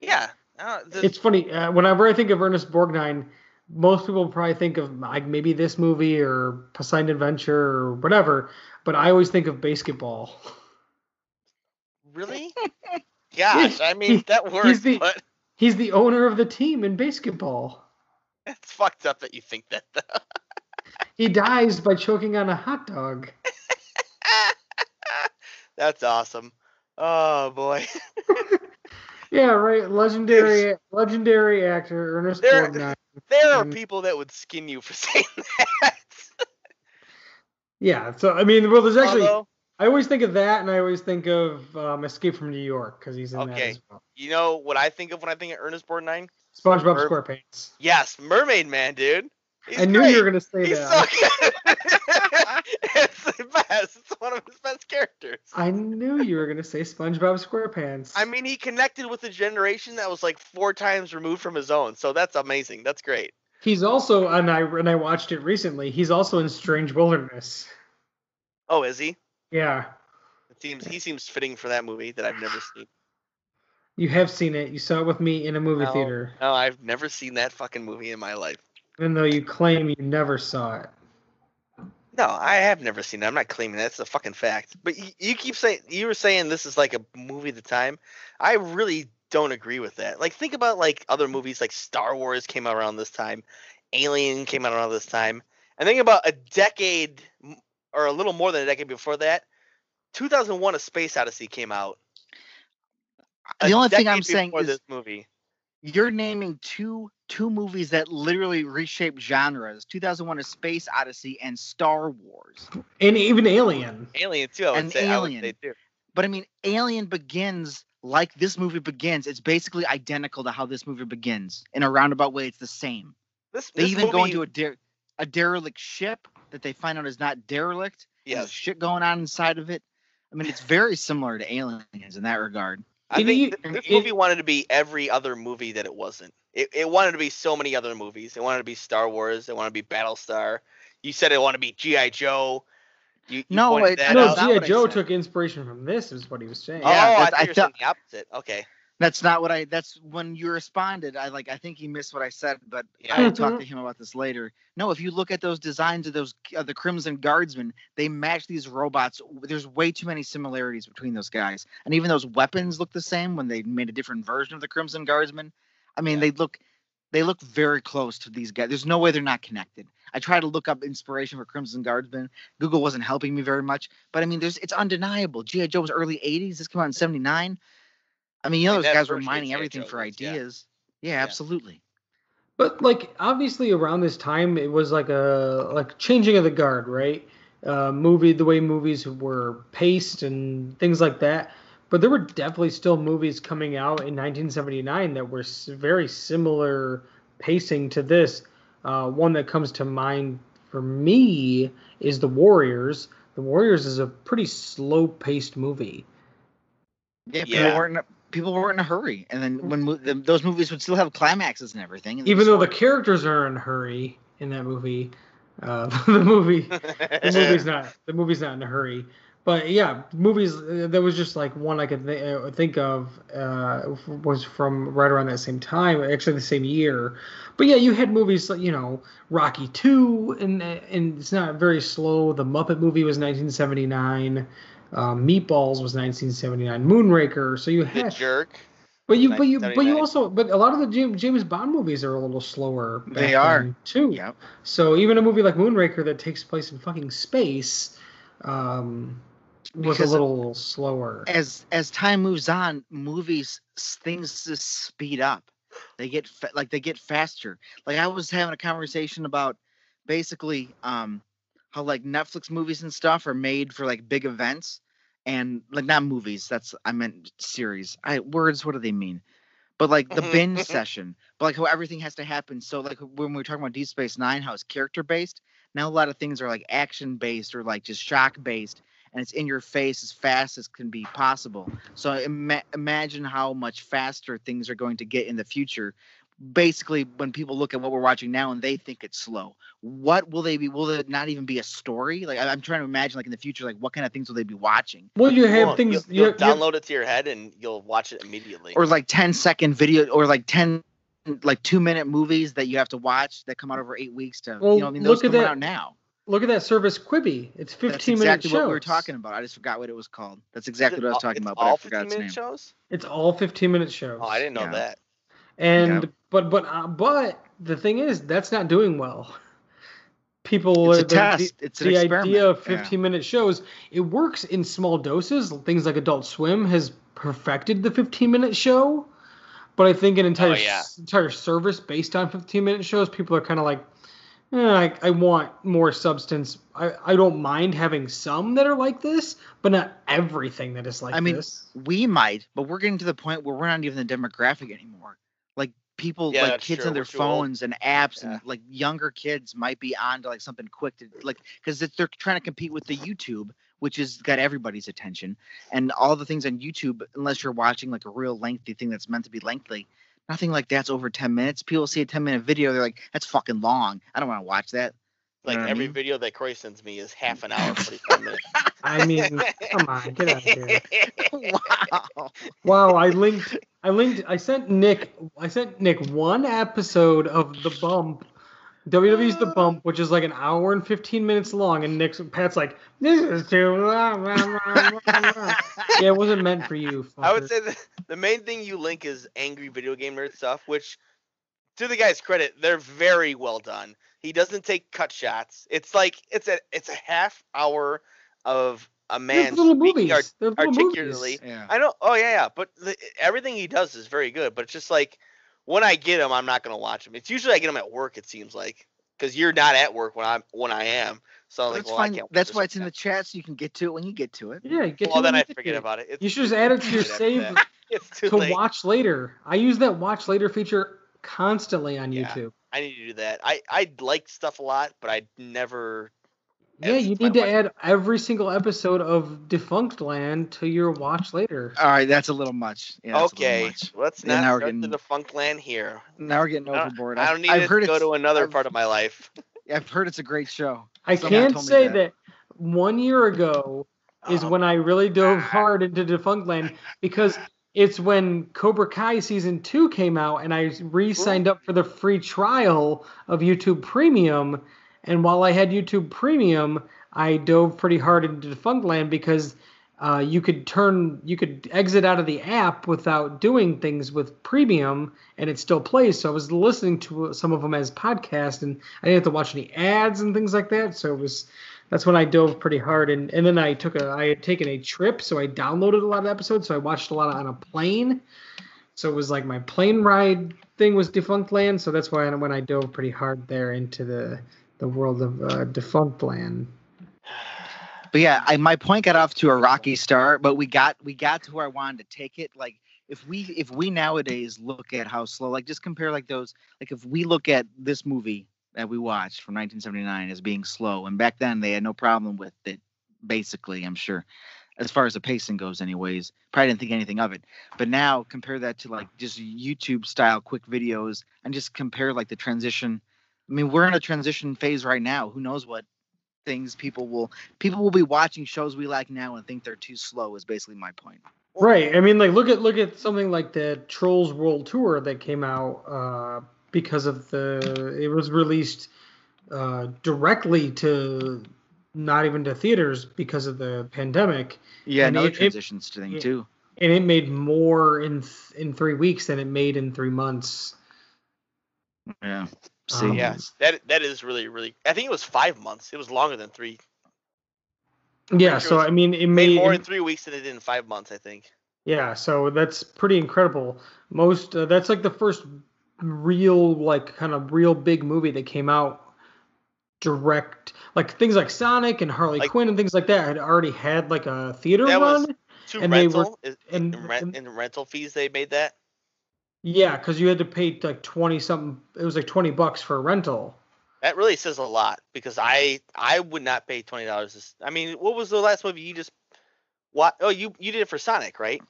yeah. Uh, the- it's funny uh, whenever I think of Ernest Borgnine, most people probably think of like maybe this movie or Poseidon Adventure or whatever, but I always think of basketball. really? [LAUGHS] Gosh, I mean that works, the- but He's the owner of the team in basketball. it's fucked up that you think that. Though. He dies by choking on a hot dog. [LAUGHS] That's awesome. Oh boy. [LAUGHS] Yeah, right. Legendary, legendary actor Ernest There- Borgnine. There are Mm. people that would skin you for [LAUGHS] saying that. Yeah. So I mean, well, there's actually. Although, I always think of that, and I always think of um, Escape from New York because he's in that Okay. as well. you know what I think of when I think of Ernest Borgnine? SpongeBob Merv- SquarePants. Yes, Mermaid Man, dude. He's I knew great. you were gonna say He's that. so [LAUGHS] it's the best. It's one of his best characters. I knew you were gonna say SpongeBob SquarePants. I mean, he connected with a generation that was like four times removed from his own. So that's amazing. That's great. He's also, and I and I watched it recently. He's also in Strange Wilderness. Oh, is he? Yeah, It seems he seems fitting for that movie that I've never [SIGHS] seen. you have seen it. You saw it with me in a movie No. theater, No, I've never seen that fucking movie in my life. Even though you claim you never saw it. No, I have never seen it. I'm not claiming that. It's a fucking fact. But you, you keep saying you were saying this is like a movie of the time. I really don't agree with that. Like think about like other movies like Star Wars came out around this time, Alien came out around this time, and think about a decade or a little more than a decade before that. 2001: A Space Odyssey came out. a The only thing I'm saying is this movie. you're naming two two movies that literally reshaped genres 2001 a space odyssey and star wars And even Alien. Alien too. I would And say. I would Alien. say too. but i mean alien begins like this movie begins it's basically identical to how this movie begins in a roundabout way it's the same This, they this even go into a der- a derelict ship that they find out is not derelict and there's shit going on inside of it i mean it's very similar to aliens in that regard I think it- th- this it- movie wanted to be every other movie that it wasn't. It, it wanted to be so many other movies. It wanted to be Star Wars. It wanted to be Battlestar. You said it wanted to be GI Joe. You, you No, pointed it- that no, that's out. not G.I. Joe took inspiration from this, is what he was saying. Oh, Yeah, I that's- thought I you were thought- saying the opposite. Okay. That's not what I. That's when you responded. I like. I think he missed what I said, but Yeah. I will talk Mhm. to him about this later. No, if you look at those designs of those uh, the Crimson Guardsmen, they match these robots. There's way too many similarities between those guys, and even those weapons look the same when they made a different version of the Crimson Guardsmen. I mean, Yeah. they look. They look very close to these guys. There's no way they're not connected. I tried to look up inspiration for Crimson Guardsmen. Google wasn't helping me very much, but I mean, there's it's undeniable. GI Joe was early '80s. This came out in '79. I mean, you know, And those guys were mining everything for was, yeah. ideas. Yeah, absolutely. But like obviously around this time it was like a like changing of the guard, right? Uh, movie the way movies were paced and things like that. But there were definitely still movies coming out in 1979 that were very similar pacing to this. Uh, one that comes to mind for me is The Warriors. The Warriors is a pretty slow paced movie. Yeah, Yeah. people weren't people weren't in a hurry, and then when mo- the, those movies would still have climaxes and everything. and Even though the characters are in a hurry in that movie, uh, [LAUGHS] the movie [LAUGHS] the movie's not the movie's not in a hurry but yeah, movies. uh, There was just like one I could th- uh, think of uh, was from right around that same time, actually the same year. But yeah, you had movies like you know Rocky Two, and and it's not very slow. The Muppet movie was 1979. Um, Meatballs was 1979. Moonraker. So you The had, jerk. but you but you but you also but a lot of the James, James Bond movies are a little slower. They are. too. Yep. So even a movie like Moonraker that takes place in fucking space um, was Because- a little slower. As as time moves on, movies things just speed up. They get fa- like they get faster. Like I was having a conversation about basically um how like Netflix movies and stuff are made for like big events and like not movies. That's I meant series. I words. What do they mean? But like the mm-hmm. binge [LAUGHS] session. But like how everything has to happen. So like when we were talking about Deep Space Nine, how it's character based. Now a lot of things are like action based or like just shock based, and it's in your face as fast as can be possible. So ima- imagine how much faster things are going to get in the future. Basically, when people look at what we're watching now and they think it's slow, what will they be? Will it not even be a story? Like I- I'm trying to imagine, like in the future, like what kind of things will they be watching? well, you have Well, things. You'll, you you'll have- you have- download it to your head and you'll watch it immediately. or like 10 second video or like 10 like two minute movies that you have to watch that come out over eight weeks to Well, you know I mean those look at come that- out now. look at that service Quibi. It's 15 That's minute exactly shows. what we were talking about. I just forgot what it was called. That's exactly Is it what I was talking it's about, but I all forgot 15 its name. minute shows? It's all 15 minute shows. Oh, I didn't know Yeah. that. And Yeah. but but uh, but the thing is, that's not doing well. People, It's a the, test. The, It's the experiment. idea of Yeah. 15 minute shows, it works in small doses. Things like Adult Swim has perfected the 15 minute show, but I think an entire Oh, yeah. entire service based on 15 minute shows, people are kind of like, eh, I, I want more substance. I, I don't mind having some that are like this, but not everything that is like I mean, this. We might, but we're getting to the point where we're not even the demographic anymore. People, Yeah, like kids true. on their We're phones and apps, Yeah. and like younger kids might be on to like something quick to like because they're trying to compete with the YouTube, which has got everybody's attention, and all the things on YouTube. Unless you're watching like a real lengthy thing that's meant to be lengthy, nothing like that's over ten minutes. People see a ten minute video, they're like, "That's fucking long. I don't want to watch that." Like every video that Croy sends me is half an hour, 45 [LAUGHS] minutes. I mean, come on, get out of here. [LAUGHS] wow. Wow, I linked I linked I sent Nick I sent Nick one episode of The Bump. WWE's The Bump, which is like an hour and 15 minutes long, and Nick's Pat's like, This is too blah, blah, blah, blah." Yeah, it wasn't meant for you. [LAUGHS] I would say the, the main thing you link is angry video game nerd stuff, which, to the guy's credit, they're very well done. He doesn't take cut shots. It's like it's a it's a half hour of a They're man little speaking movies. art- They're little articulately. movies. Yeah. I know. Oh yeah, yeah. But the, everything he does is very good. But it's just like when I get him, I'm not gonna watch him. It's usually I get him at work. It seems like because you're not at work when I'm when I am. So I'm like, That's well, I fine. can't. That's why it's in the chat, so you can get to it when you get to it. Yeah, get Well, to then I forget it. about it. It's You should just add it to your [LAUGHS] save that. It's too to late. watch later. I use that watch later feature constantly on Yeah. YouTube. I need to do that. I I like stuff a lot, but I never. Yeah, you need to watch- add every single episode of Defunctland to your watch [LAUGHS] later. All right, that's a little much. Yeah, that's a little okay, much. let's Yeah, not now we're start the getting- defunct land here. Now we're getting I don't- overboard. I don't need I've to heard go to another I've- part of my life. [LAUGHS] I've heard it's a great show. I Someone can told me say that. that. one year ago is Um, when I really dove hard into Defunctland [LAUGHS] because it's when Cobra Kai season two came out and I re-signed up for the free trial of YouTube Premium. And while I had YouTube Premium, I dove pretty hard into Defunctland because uh, you could turn, you could exit out of the app without doing things with Premium, and it still plays. So I was listening to some of them as podcast, and I didn't have to watch any ads and things like that. So it was that's when I dove pretty hard, and and then I took a I had taken a trip, so I downloaded a lot of episodes, so I watched a lot on a plane. So it was like my plane ride thing was Defunctland, so that's why I, when I dove pretty hard there into the the world of uh, Defunctland. But yeah, I, my point got off to a rocky start, but we got we got to where I wanted to take it. Like if we if we nowadays look at how slow, like just compare like those, like if we look at this movie that we watched from 1979 as being slow, and back then they had no problem with it. Basically, I'm sure, as far as the pacing goes, anyways, probably didn't think anything of it. But now compare that to like just YouTube style quick videos, and just compare like the transition. I mean, we're in a transition phase right now. Who knows what things people will people will be watching shows we like now and think they're too slow is basically my point. Right. I mean, like look at look at something like the Trolls World Tour that came out uh, because of the it was released uh, directly to not even to theaters because of the pandemic, Yeah, And another it- it- transitions thing yeah. too. and it made more in th- in three weeks than it made in three months. Yeah. See, Um, Yeah, that that is really really. I think it was five months. It was longer than three. Yeah. sure So was- I mean, it Made made more it- in three weeks than it did in five months. I think. Yeah, so that's pretty incredible. Most uh, that's like the first real like kind of real big movie that came out direct like things like Sonic and Harley Like- Quinn and things like that had already had like a theater run. And they were- rental and- in, rent, in rental fees they made that. Yeah, cuz you had to pay like 20 something it was like 20 bucks for a rental. That really says a lot because I I would not pay twenty dollars. I mean, what was the last movie you just? What? Oh, you you did it for Sonic, right?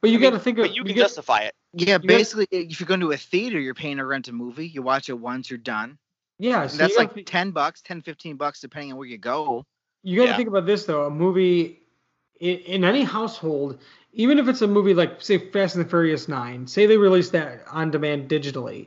But you I mean, got to think of But you can get- justify it. Yeah, got- basically, if you're going to a theater, you're paying to rent a movie. You watch it once, you're done. Yeah, so that's like gotta 10 bucks, 10, 15 bucks, depending on where you go. You got to Yeah. think about this though. A movie in, in any household, even if it's a movie like say Fast and the Furious Nine, say they release that on demand digitally.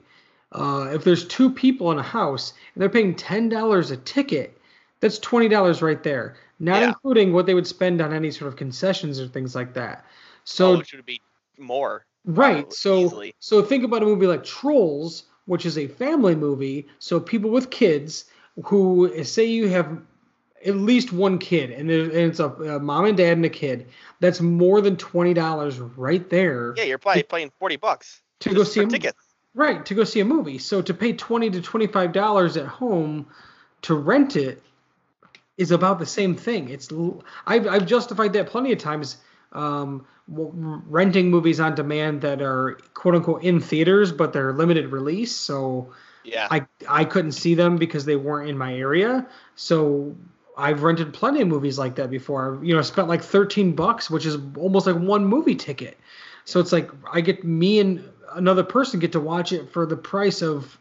Uh, if there's two people in a house and they're paying ten dollars a ticket, that's twenty dollars right there, not Yeah. including what they would spend on any sort of concessions or things like that. So oh, it should be more. Right. probably, So easily. so think about a movie like Trolls, which is a family movie. So people with kids who say you have at least one kid, and, it's a, a mom and dad and a kid. That's more than twenty dollars right there Yeah, you're probably paying forty bucks to go see a movie. tickets. Right to go see a movie. So to pay twenty to twenty five dollars at home to rent it is about the same thing. It's I've I've justified that plenty of times. Um, renting movies on demand that are quote unquote in theaters, but they're limited release. So Yeah. I I couldn't see them because they weren't in my area. So I've rented plenty of movies like that before. You know, spent like 13 bucks, which is almost like one movie ticket. So it's like I get me and another person get to watch it for the price of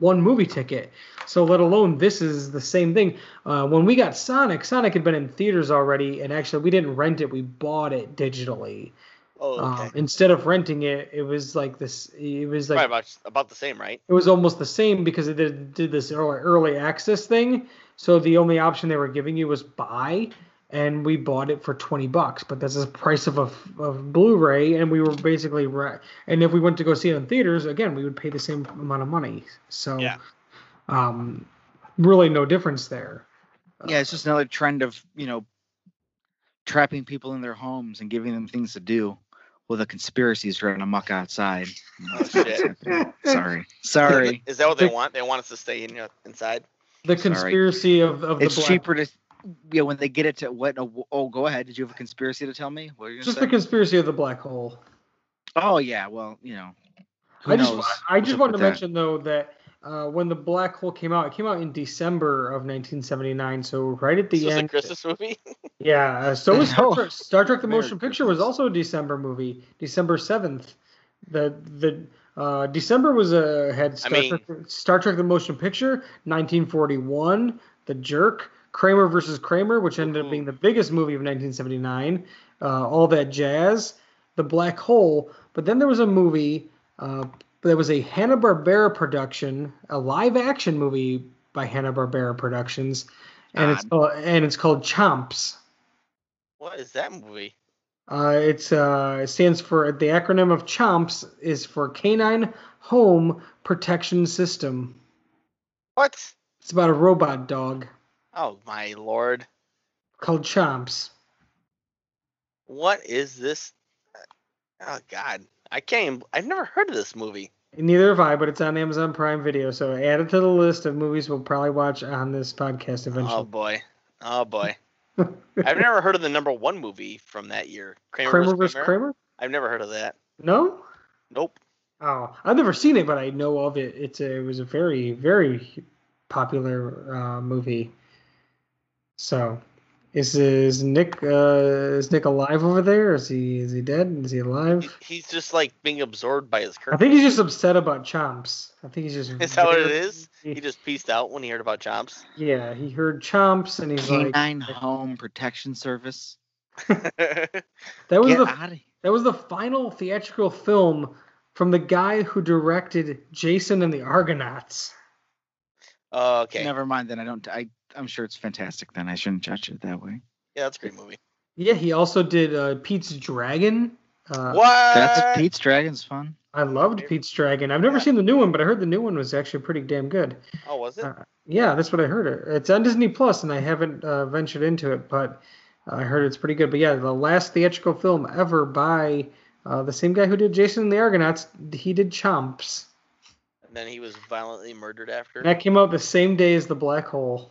one movie ticket. So let alone this is the same thing. Uh, when we got Sonic, Sonic had been in theaters already, and actually we didn't rent it; we bought it digitally. oh, okay. Um, instead of renting it, it was like this. It was like about about the same, right? it was almost the same because it did, did this early, early access thing. So the only option they were giving you was buy, and we bought it for twenty bucks. But that's the price of a of Blu-ray, and we were basically right and if we went to go see it in theaters, again, we would pay the same amount of money. So, Yeah. um, really no difference there. Yeah, it's just another trend of, you know, trapping people in their homes and giving them things to do while the conspiracies running amok outside. Oh shit. [LAUGHS] Sorry. Sorry. Is that what they want? They want us to stay in inside. The Sorry. conspiracy of of the It's black. cheaper to yeah, when they get it to what oh, oh go ahead. Did you have a conspiracy to tell me? What are you Just say? the conspiracy of the black hole. oh yeah, well, you know. Who I just knows I just wanted to that. mention though that uh, when the black hole came out, it came out in December of 1979. So right at the This was a end. Christmas movie. [LAUGHS] Yeah. Uh, so was [LAUGHS] Star Trek, Star Trek: The Merry Motion Picture was also a December movie, December 7th. The the uh, December was a had Star, mean- Trek, Star Trek: The Motion Picture, 1941, The Jerk, Kramer versus Kramer, which ended up being the biggest movie of 1979. Uh, all that jazz, The Black Hole. But then there was a movie. Uh, there was a Hanna Barbera production, a live action movie by Hanna Barbera Productions, and it's called, and it's called Chomps. What is that movie? Uh, it's uh, it stands for the acronym of CHOMPS is for Canine Home Protection System. What? It's about a robot dog Oh my lord. called Chomps. What is this? Oh god. I can't even, I've never heard of this movie. Neither have I, but it's on Amazon Prime Video, so add it to the list of movies we'll probably watch on this podcast eventually. Oh boy. Oh boy. [LAUGHS] I've never heard of the number one movie from that year. Kramer, Kramer vs. vs. Kramer? Kramer? I've never heard of that. No. Nope. Oh, I've never seen it, but I know of it. It's a, it was a very very popular uh, movie. So, Is is Nick uh, is Nick alive over there? Is he is he dead? Is he He- alive? He's just like being absorbed by his current. I think he's just upset about Chomps. I think he's just. Is that what it is? He just pieced out when he heard about Chomps. Yeah, he heard Chomps and he's like, Canine Home Protection Service. [LAUGHS] that was Get the out that was the final theatrical film from the guy who directed Jason and the Argonauts. Oh, okay. Never mind. Then I don't. I I'm sure it's fantastic. Then I shouldn't judge it that way. Yeah, that's a great movie. Yeah, he also did uh, Pete's Dragon. Uh, what? That's Pete's Dragon's fun. I loved Pete's Dragon. I've never Yeah. seen the new one, but I heard the new one was actually pretty damn good. Oh, was it? Uh, yeah, that's what I heard. It's on Disney Plus, and I haven't uh, ventured into it, but I heard it's pretty good. But yeah, the last theatrical film ever by uh, the same guy who did Jason and the Argonauts, he did Chomps. Then he was violently murdered after. That came out the same day as the Black Hole.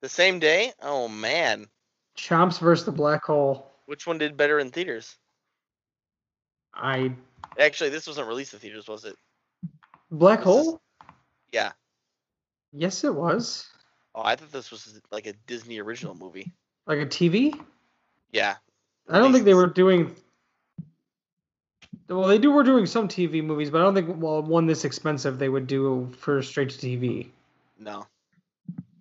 The same day? Oh man. Chomps versus the Black Hole. Which one did better in theaters? I Actually, this wasn't released in theaters, was it? Black This is- Hole? Yeah. Yes, it was. Oh, I thought this was like a Disney original movie. Like a TV. Yeah. I don't think they were doing. Well, they do were doing some TV movies, but I don't think well one this expensive they would do for straight to TV. No.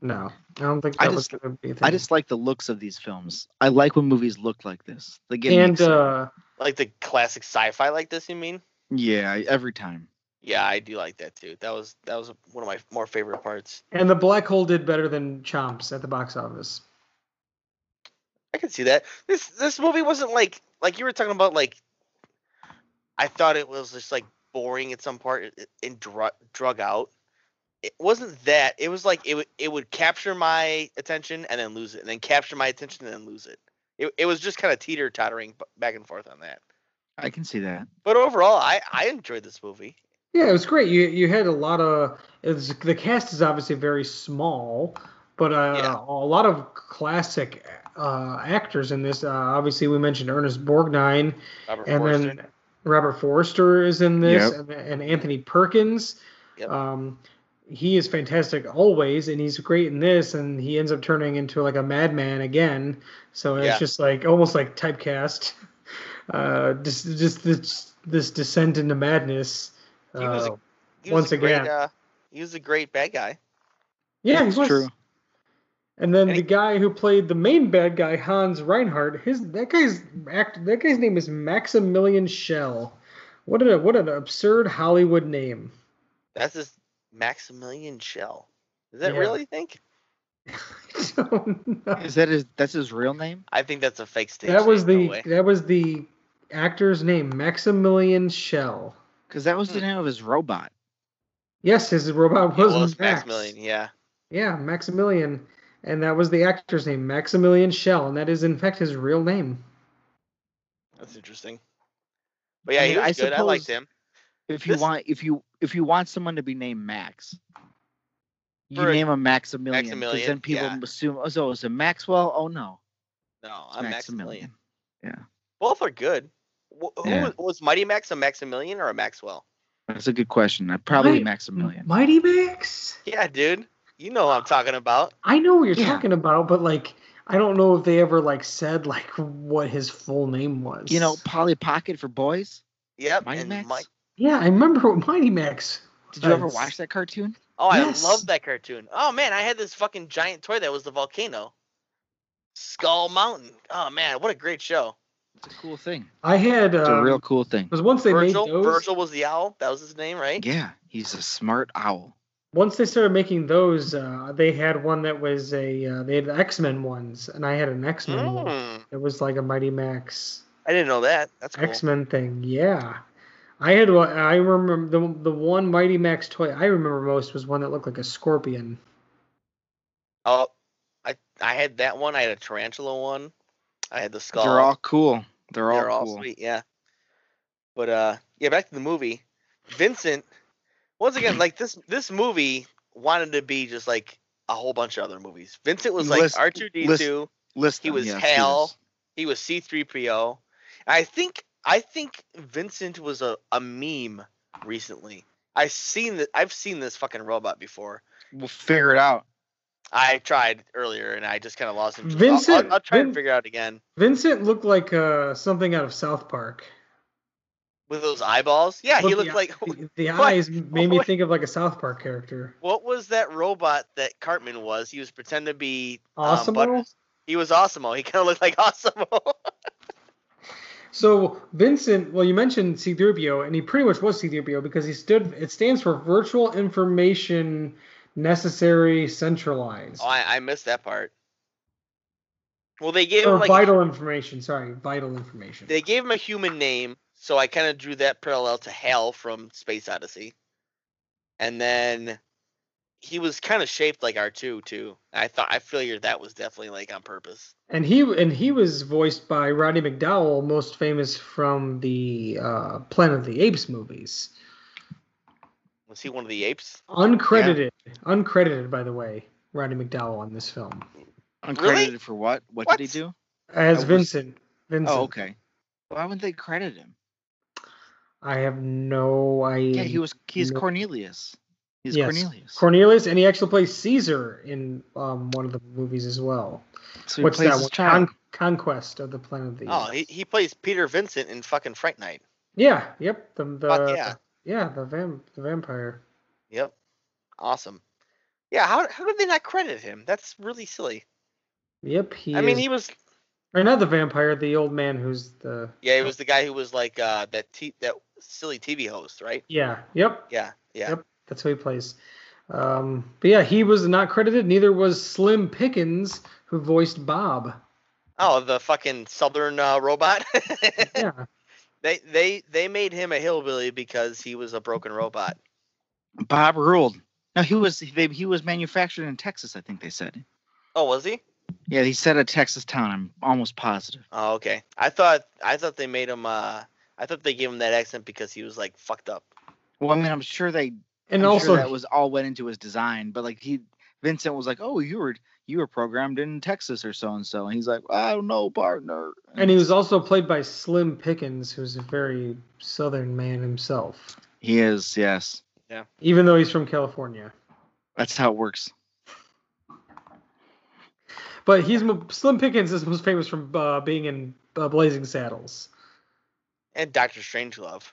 No, I don't think I that was just- going to be a I thing. just like the looks of these films. I like when movies look like this. They get and uh, Like the classic sci-fi like this, you mean? yeah, every time. Yeah, I do like that too. That was that was one of my more favorite parts. and the Black Hole did better than Chomps at the box office. I can see that. This this movie wasn't like like you were talking about like I thought it was just like boring at some part and drug drug out. It wasn't that. It was like it would it would capture my attention and then lose it, and then capture my attention and then lose it. It, it was just kind of teeter tottering back and forth on that. I can see that. But overall, I I enjoyed this movie. Yeah, it was great. You you had a lot of it was, the cast is obviously very small, but uh, Yeah. a lot of classic uh, actors in this. Uh, obviously, we mentioned Ernest Borgnine, Robert and Forster. then Robert Forster is in this, Yep. and, and Anthony Perkins. Yep. Um, he is fantastic always, and he's great in this, and he ends up turning into like a madman again. So it's Yeah. just like almost like typecast. [LAUGHS] Uh, just just this this descent into madness. He was a- Uh, He was once a great, again. uh, he was a great bad guy. yeah, It's he was. true. And then And the he- guy who played the main bad guy, Hans Reinhardt, his that guy's act that guy's name is Maximilian Schell. What an what an absurd Hollywood name. That's his Maximilian Schell. Is that Yeah. really think? [LAUGHS] I don't know. Is that his? That's his real name? I think that's a fake stage. that was name, the no that was the actor's name, Maximilian Schell. Because that was the Hmm. name of his robot. Yes, his robot was, was Max. Maximilian. Yeah. Yeah, Maximilian, and that was the actor's name, Maximilian Schell, and that is in fact his real name. That's interesting. But yeah, I he was I good. I liked suppose- him. If you This- want, if you if you want someone to be named Max, you For a- name him Maximilian. 'cause Maximilian, then people yeah. assume, oh, so is it Maxwell? Oh no, No, I'm Maximilian. Maximilian. Both are good. Who Yeah. was, was Mighty Max a Maximilian or a Maxwell? That's a good question. Probably Mighty- Maximilian. Mighty Max. Yeah, dude. You know who I'm talking about. I know what you're Yeah. talking about, but like I don't know if they ever like said like what his full name was. You know, Polly Pocket for boys. Yep. Mighty and Max. Mike. Yeah, I remember what Mighty Max. Did you ever watch that cartoon? Oh, Yes. I love that cartoon. Oh man, I had this fucking giant toy that was the volcano. Skull Mountain. Oh man, what a great show. It's a cool thing. I had It's a um, real cool thing. Because once they Virgil. made those. Virgil was the owl. That was his name, right? Yeah, he's a smart owl. Once they started making those, uh, they had one that was a uh, they had X Men ones, and I had an X Men one. Mm, It was like a Mighty Max I didn't know that. That's cool. X Men thing. Yeah, I had one. I remember the the one Mighty Max toy I remember most was one that looked like a scorpion. Oh, I I had that one. I had a tarantula one. I had the skull. They're all cool. They're all They're all cool. sweet, yeah. But uh, yeah, back to the movie. Vincent, once again, like this this movie wanted to be just like a whole bunch of other movies. Vincent was like R two D two. List He was yes, Hal. this. He was C three PO. I think I think Vincent was a, a meme recently. I seen that I've seen this fucking robot before. We'll figure it out. I tried earlier and I just kind of lost interest. Vincent- I'll, I'll, I'll try Vin- and figure it out again. Vincent looked like uh, something out of South Park. With those eyeballs, yeah, he looked the- like. [LAUGHS] the, the eyes made me think of like a South Park character. What was that robot that Cartman was? He was pretending to be um, Awesome. Butters. He was AWESOM-O. He kind of looked like [LAUGHS] AWESOM-O. So Vincent, well, you mentioned C-3PO, and he pretty much was C-3PO because he stood. It stands for Virtual Information Necessary Centralized, oh, I, I missed that part. Well, they gave or him like vital information. Sorry, vital information. they gave him a human name, so I kind of drew that parallel to Hal from Space Odyssey. And then he was kind of shaped like R2 too. I thought I figured that was definitely like on purpose. And he and he was voiced by Roddy McDowall, most famous from the uh, Planet of the Apes movies. Was he one of the apes? Uncredited, uncredited, by the way, Roddy McDowall on this film Uncredited for what? What, What? did he do? as was- Vincent. Vincent. Oh, okay. Why wouldn't they credit him? I have no idea. Yeah, he was. He's no- Cornelius. He's Yes. Cornelius. Cornelius, and he actually plays Caesar in um, one of the movies as well. so he What's plays that one? Con- Conquest of the Planet of the Oh, he, he plays Peter Vincent in fucking Fright Night. Yeah. Yep. The, the Fuck yeah. yeah the vam- the vampire. Yep. Awesome. Yeah, how how did they not credit him? That's really silly. Yep. He. I mean, he was or not the vampire, the old man who's the. yeah, he was the guy who was like uh that t- that silly TV host, right? Yeah. Yep. Yeah, yeah. Yep. That's who he plays. Um, but yeah, he was not credited. Neither was Slim Pickens, who voiced Bob. Oh, the fucking southern uh, robot. [LAUGHS] Yeah. They they they made him a hillbilly because he was a broken robot. Bob ruled. No, he was. He, he was manufactured in Texas. I think they said. Oh, was he? Yeah, he said a Texas town. I'm almost positive. Oh, okay. I thought I thought they made him. uh I thought they gave him that accent because he was like fucked up. Well, I mean, I'm sure they. And I'm also, sure that was all went into his design. But like he, Vincent was like, "Oh, you were you were programmed in Texas or so and so," and he's like, "I don't know, partner." and he was also played by Slim Pickens, who's a very southern man himself, He is. Yes, Yeah. even though he's from California. that's how it works. But he's Slim Pickens is most famous from uh, being in uh, Blazing Saddles. And Doctor Strangelove.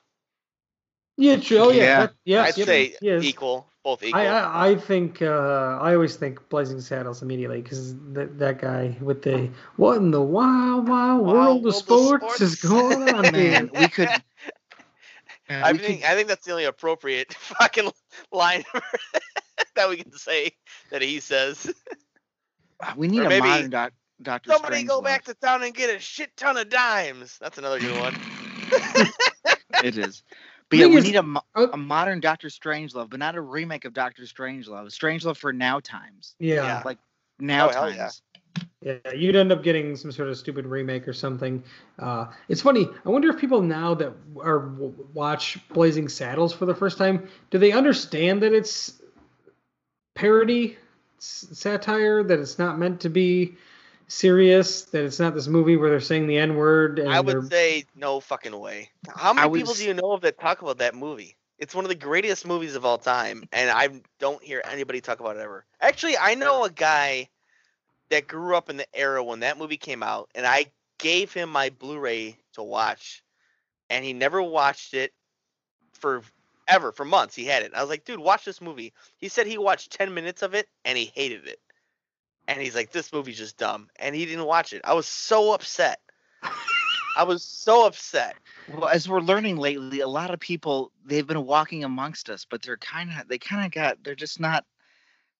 Yeah, true. Oh yeah, Yeah. that- yes, I'd yep, say he is. equal, both equal. I, I I think uh, I always think Blazing Saddles immediately because that that guy with the what in the wild wild Wild world, world of of sports, is going on, [LAUGHS] Man, man. [LAUGHS] we could. [LAUGHS] I we think could- I think that's the only appropriate fucking line that we can say that he says. we need or a maybe modern doc, Doctor Somebody go Strangelove. back to town and get a shit ton of dimes. That's another good one. [LAUGHS] It is. But yeah, we need a, uh, a modern Doctor Strangelove, but not a remake of Doctor Strangelove. Strangelove for now times. Yeah. Yeah. Like now Oh, times. yeah. Yeah, you'd end up getting some sort of stupid remake or something. Uh, it's funny. I wonder if people now that are watch Blazing Saddles for the first time, do they understand that it's parody, s- satire, that it's not meant to be serious, that it's not this movie where they're saying the N word and I they're would say no fucking way. How many people do you know of that talk about that movie? It's one of the greatest movies of all time, and I don't hear anybody talk about it ever. Actually, I know a guy that grew up in the era when that movie came out, and I gave him my Blu-ray to watch, and he never watched it for ever for months. He had it. I was like, dude, watch this movie. He said he watched ten minutes of it and he hated it, and he's like, this movie's just dumb, and he didn't watch it. I was so upset. I was so upset. Well, as we're learning lately, a lot of people they've been walking amongst us, but they're kind of they kind of got they're just not.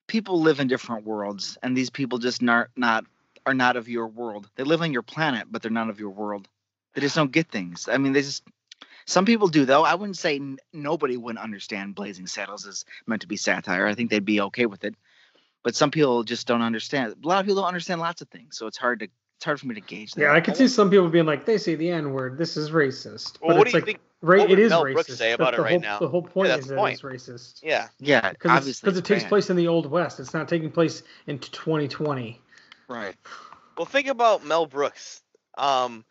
People live in different worlds, and these people just not not are not of your world. They live on your planet, but they're not of your world. They just don't get things. I mean, they just. Some people do though. I wouldn't say n- nobody wouldn't understand Blazing Saddles is meant to be satire. I think they'd be okay with it, but some people just don't understand. A lot of people don't understand lots of things, so it's hard to it's hard for me to gauge that. Yeah, I could see some people being like, they say the N word. This is racist. Well, but what it's do you like, think? Right, what it would is Mel racist. Brooks say That's about it right whole, now? The whole point that's is that point. it's racist. Yeah, yeah, Because obviously it takes bad. place in the Old West. It's not taking place in 2020. right. Well, think about Mel Brooks. Um,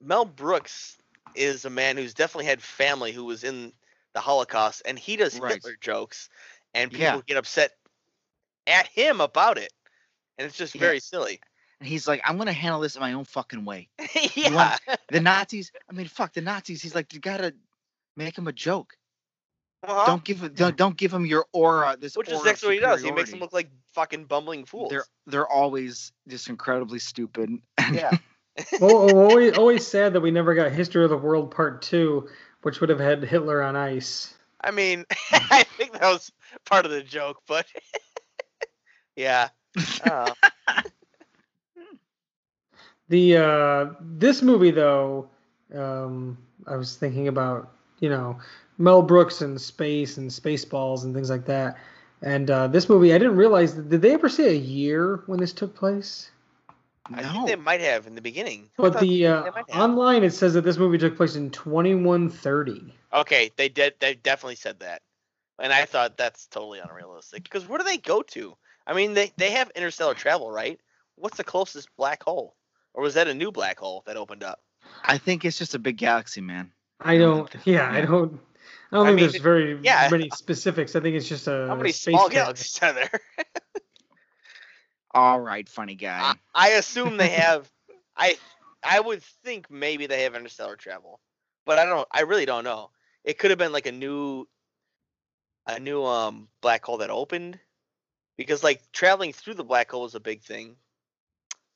Mel Brooks is a man who's definitely had family who was in the Holocaust, and he does Right. Hitler jokes, and people Yeah. get upset at him about it. and it's just Yeah. very silly. And he's like, I'm gonna handle this in my own fucking way. [LAUGHS] yeah. want- The Nazis, I mean, fuck the Nazis. He's like, you gotta make him a joke. Uh-huh. Don't give him, don't, don't give him your aura. This Which is aura of exactly what he does. He makes them look like fucking bumbling fools. They're they're always just incredibly stupid. [LAUGHS] yeah. oh, [LAUGHS] oh, always, always sad that we never got History of the World Part Two, which would have had Hitler on ice. I mean, I think that was part of the joke, but yeah. Uh, [LAUGHS] The uh, this movie though, um, I was thinking about you know Mel Brooks and space and Spaceballs and things like that. And uh, this movie, I didn't realize. Did they ever say a year when this took place? I no, think they might have in the beginning. But the uh, online it says that this movie took place in 2130. Okay, they did. They definitely said that, and I thought that's totally unrealistic. Because where do they go to? I mean, they they have interstellar travel, right? What's the closest black hole? Or was that a new black hole that opened up? I think it's just a big galaxy, man. I don't. Yeah, I don't. I don't I think mean, there's very yeah. many specifics. I think it's just a How many space small galaxies are there? All right, funny guy. I, I assume they have. I I would think maybe they have interstellar travel, but I don't. I really don't know. It could have been like a new, a new um black hole that opened, because like traveling through the black hole is a big thing.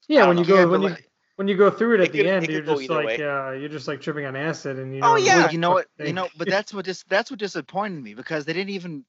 Yeah, when don't you know. go when you when you go through it It at the could- end, you're just like uh, you're just like tripping on acid, and you Oh, yeah. You know what? You know, but that's what just that's what disappointed me because they didn't even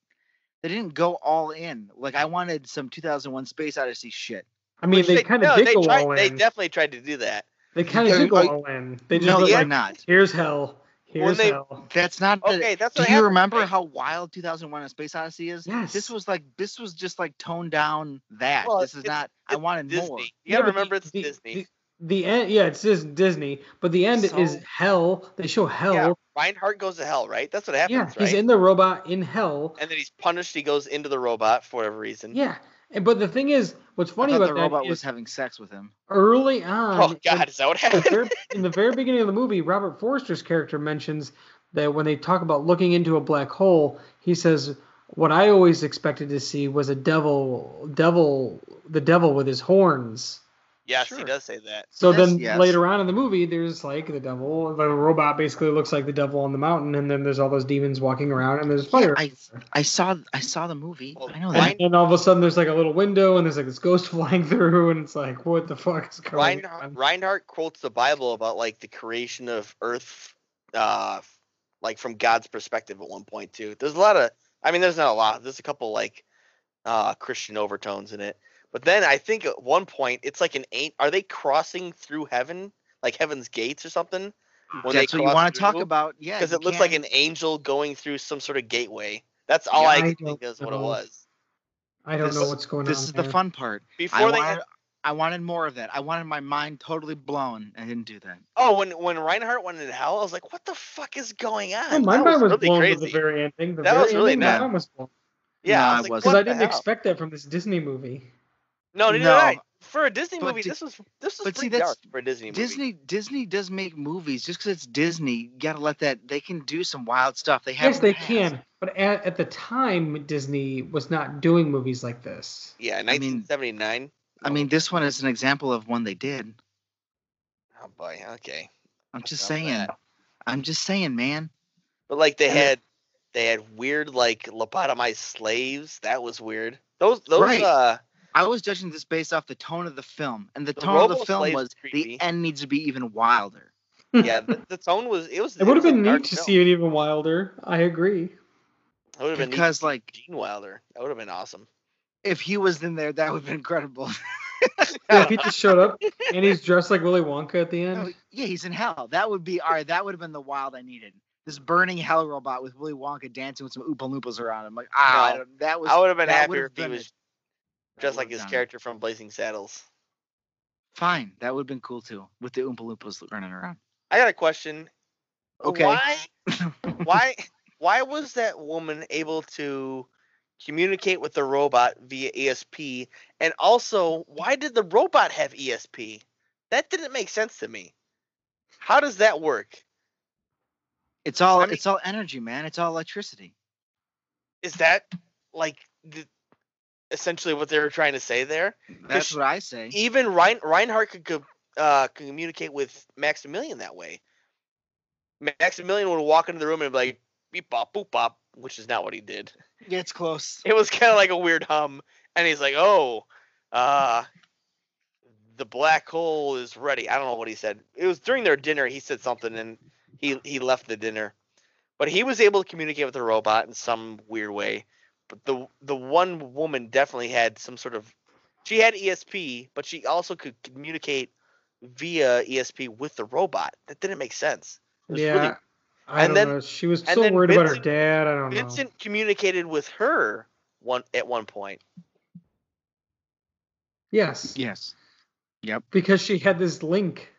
they didn't go all in. Like I wanted some 2001 Space Odyssey shit. I mean, Which they kind of no, did they go tried, all They definitely tried to do that. They kind of Yeah, did go all in. They just No, they're like, not. here's hell. Here's they- hell. That's not. the- Okay, that's do you happened, remember right? how wild 2001: A Space Odyssey is? Yes. This was like this was just like toned down. That Well, this is it's- not. I wanted Disney. more. You Yeah, gotta but the- remember it's the- Disney. The, the end, yeah, it's just Disney, but the end is hell. They show hell. yeah, Reinhardt goes to hell, right? That's what happens, Yeah, right? he's in the robot in hell. and then he's punished. He goes into the robot for whatever reason. Yeah, and, but the thing is, what's funny about the that robot is was having sex with him. early oh, on. Oh when- God, is that what in the, happened? very, in the very beginning of the movie, Robert Forster's character mentions that when they talk about looking into a black hole, he says, "What I always expected to see was a devil, devil, the devil with his horns." Yes, he does say that. So That's- then yes. later on in the movie, there's like the devil. The robot basically looks like the devil on the mountain, and then there's all those demons walking around, and there's fire. I I saw I saw the movie. Well, I know Rein- that. and then all of a sudden, there's like a little window, and there's like this ghost [LAUGHS] flying through, and it's like, what the fuck is going Reinhardt, on? Reinhardt quotes the Bible about like the creation of Earth, uh, like from God's perspective at one point too. There's a lot of, I mean, there's not a lot. There's a couple like uh, Christian overtones in it. But then I think at one point it's like an ain't. Are they crossing through heaven, like heaven's gates or something? When they That's what you want to talk about. Yeah, Because you it looks like can't- an angel going through some sort of gateway. That's all Yeah, I I could think is what it was. I don't This know what's going This on. This is the fun part. I Before they wanted, had, I wanted more of that. I wanted my mind totally blown. I didn't do that. oh, when when Reinhardt went into hell, I was like, what the fuck is going on? Oh, my That mind was really blown crazy. to the very ending. The That very was really ending, my nuts. mind was blown Yeah, No, I I was like, because what I didn't hell? expect that from this Disney movie. No, neither No. did For a Disney But movie, di- this was this was but see, pretty that's- dark for a Disney movie. Disney Disney does make movies just because it's Disney. You gotta let that. They can do some wild stuff. They have. Yes, they can, but at, at the time, Disney was not doing movies like this. Yeah, I mean- 1979. I mean, this one is an example of one they did. oh boy, okay. I'm just About saying. that. I'm just saying, man. But like they And it- had they had weird like lobotomized slaves. That was weird. Those those Right. uh I was judging this based off the tone of the film, and the The tone of the film was creepy. the end needs to be even wilder. yeah, the, the tone was it was It would have been neat to film. see it even wilder. I agree. It would have been Because to like, Gene Wilder. That would have been awesome. if he was in there, that would have been incredible. [LAUGHS] Yeah, if he just showed up and he's dressed like Willy Wonka at the No, end. yeah, he's in hell. That would be all right. That would have been the wild I needed. This burning hell robot with Willy Wonka dancing with some Oompa Loompas around him. Like ah, No, that was. I would have been happier if he was it. That just like his done character from Blazing Saddles. Fine, that would have been cool too, with the Oompa Loompas running around. I got a question. Okay. Why [LAUGHS] why why was that woman able to communicate with the robot via ESP and also why did the robot have ESP? That didn't make sense to me. How does that work? It's all I mean- it's all energy, man. It's all electricity. Is that like the, essentially what they were trying to say there. That's what I say. Even Rein, Reinhardt could co- uh, communicate with Maximilian that way. Maximilian would walk into the room and be like beep bop boop bop, which is not what he did. Yeah, it's close. [LAUGHS] It was kind of like a weird hum, and he's like, "Oh, uh, the black hole is ready." I don't know what he said. It was during their dinner. He said something, and he he left the dinner. But he was able to communicate with the robot in some weird way. But the the one woman definitely had some sort of she had ESP, but she also could communicate via ESP with the robot. That didn't make sense. It was Yeah. really- I and don't then- know. She was so then worried about her dad. I don't know. Vincent communicated with her one at one point. Yes. Yes. Yep. Because she had this link.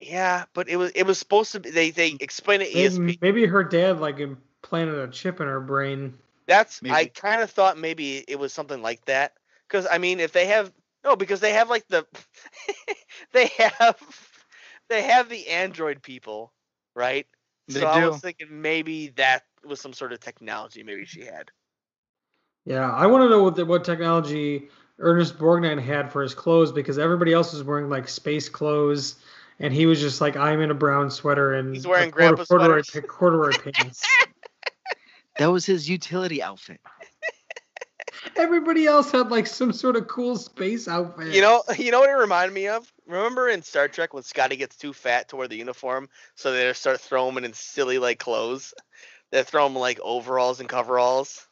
Yeah, but it was it was supposed to be they they explain it ESP. Maybe, maybe her dad like implanted a chip in her brain. That's I kind of thought maybe it was something like that. Because I mean, if they have no, because they have like the [LAUGHS] they have they have the Android people, right? They so I was thinking maybe that was some sort of technology maybe she had. Yeah, I want to know what the, what technology Ernest Borgnine had for his clothes because everybody else was wearing like space clothes, and he was just like I'm in a brown sweater and He's wearing a cordu- grandpa corduroy, corduroy [LAUGHS] pants. That was his utility outfit. [LAUGHS] Everybody else had like some sort of cool space outfit. You know, [LAUGHS] you know what it reminded me of? Remember in Star Trek when Scotty gets too fat to wear the uniform, so they just start throwing him in silly like clothes. They throw him like overalls and coveralls.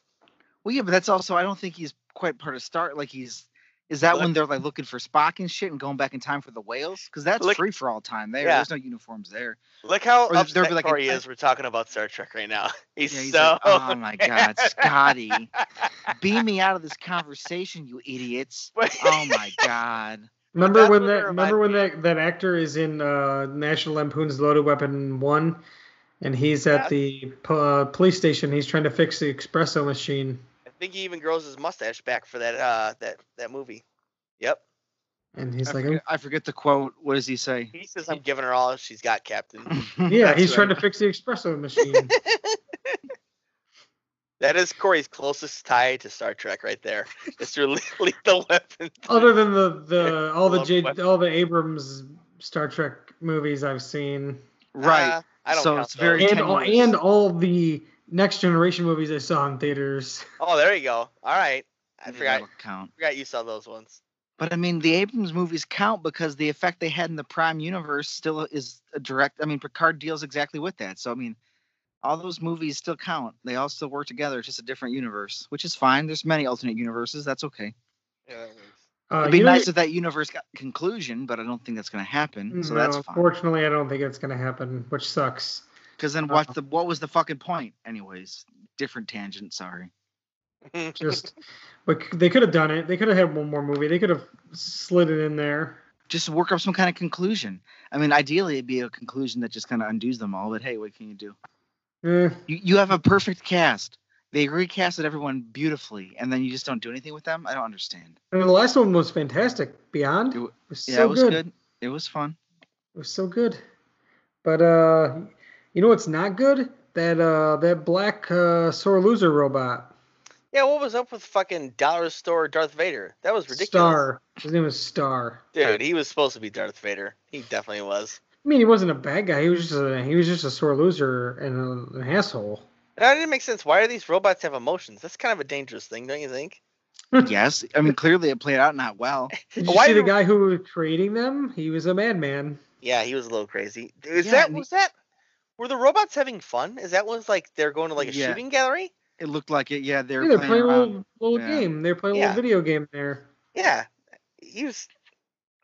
Well, yeah, but that's also I don't think he's quite part of Star. Like he's is that Look- when they're like looking for Spock and shit and going back in time for the whales? Because that's Look- free for all time. There, Yeah. there's no uniforms there. Look how Or there'll upset be like a- is. We're talking about Star Trek right now. [LAUGHS] He's, Yeah, he's so. like, oh my [LAUGHS] god, Scotty, beam me out of this conversation, you idiots. Oh my [LAUGHS] god. remember when that remember when reminded that that actor is in uh, National Lampoon's Loaded Weapon one, and he's at Yeah. the uh, police station. He's trying to fix the espresso machine, I think he even grows his mustache back for that uh that that movie. Yep. and he's I, like, forget, I forget the quote. What does he say? He says, "I'm giving her all she's got, Captain." [LAUGHS] yeah, That's he's trying right. to fix the espresso machine. [LAUGHS] that is Corey's closest tie to Star Trek right there. [LAUGHS] It's your le- lethal weapon. Other than the the all the J, all the Abrams Star Trek movies I've seen, Right. Uh, I don't So count it's very and all, and all the Next Generation movies I saw in theaters. Oh, there you go. All right. I Yeah, forgot. count. Forgot you saw those ones. But I mean, the Abrams movies count because the effect they had in the Prime universe still is a direct. I mean, Picard deals exactly with that. So I mean, all those movies still count. They all still work together. It's just a different universe, which is fine. There's many alternate universes. That's okay. Yeah. Uh, It'd be nice if that universe got conclusion, but I don't think that's going to happen. So no, that's fine. unfortunately, I don't think it's gonna happen, which sucks. Because then what the what was the fucking point, anyways? Different tangent. Sorry. [LAUGHS] Just, but they could have done it. They could have had one more movie. They could have slid it in there. Just work up some kind of conclusion. I mean, ideally, it'd be a conclusion that just kind of undoes them all. But hey, what can you do? Eh, You you have a perfect cast. They recasted everyone beautifully, and then you just don't do anything with them. I don't understand. and the last one was fantastic. Beyond, It it was Yeah, so it was good. good. It was fun. It was so good. But uh, you know what's not good? That uh, that black uh, sore loser robot. yeah, what was up with fucking dollar store Darth Vader? That was ridiculous. Star. His name was Star. Dude, he was supposed to be Darth Vader. He definitely was. I mean, he wasn't a bad guy. He was just a he was just a sore loser and a, an asshole. That didn't make sense. Why do these robots have emotions? That's kind of a dangerous thing, don't you think? [LAUGHS] yes, I mean clearly it played out not well. Did you Why see the guy who was creating them? He was a madman. Yeah, he was a little crazy. Is Yeah, that and he- was that? Were the robots having fun? Is that was like they're going to like a Yeah. shooting gallery? It looked like it. Yeah, they Yeah, were they're playing, playing a little, little Yeah. game. They're playing a Yeah. little video game there. Yeah, he was.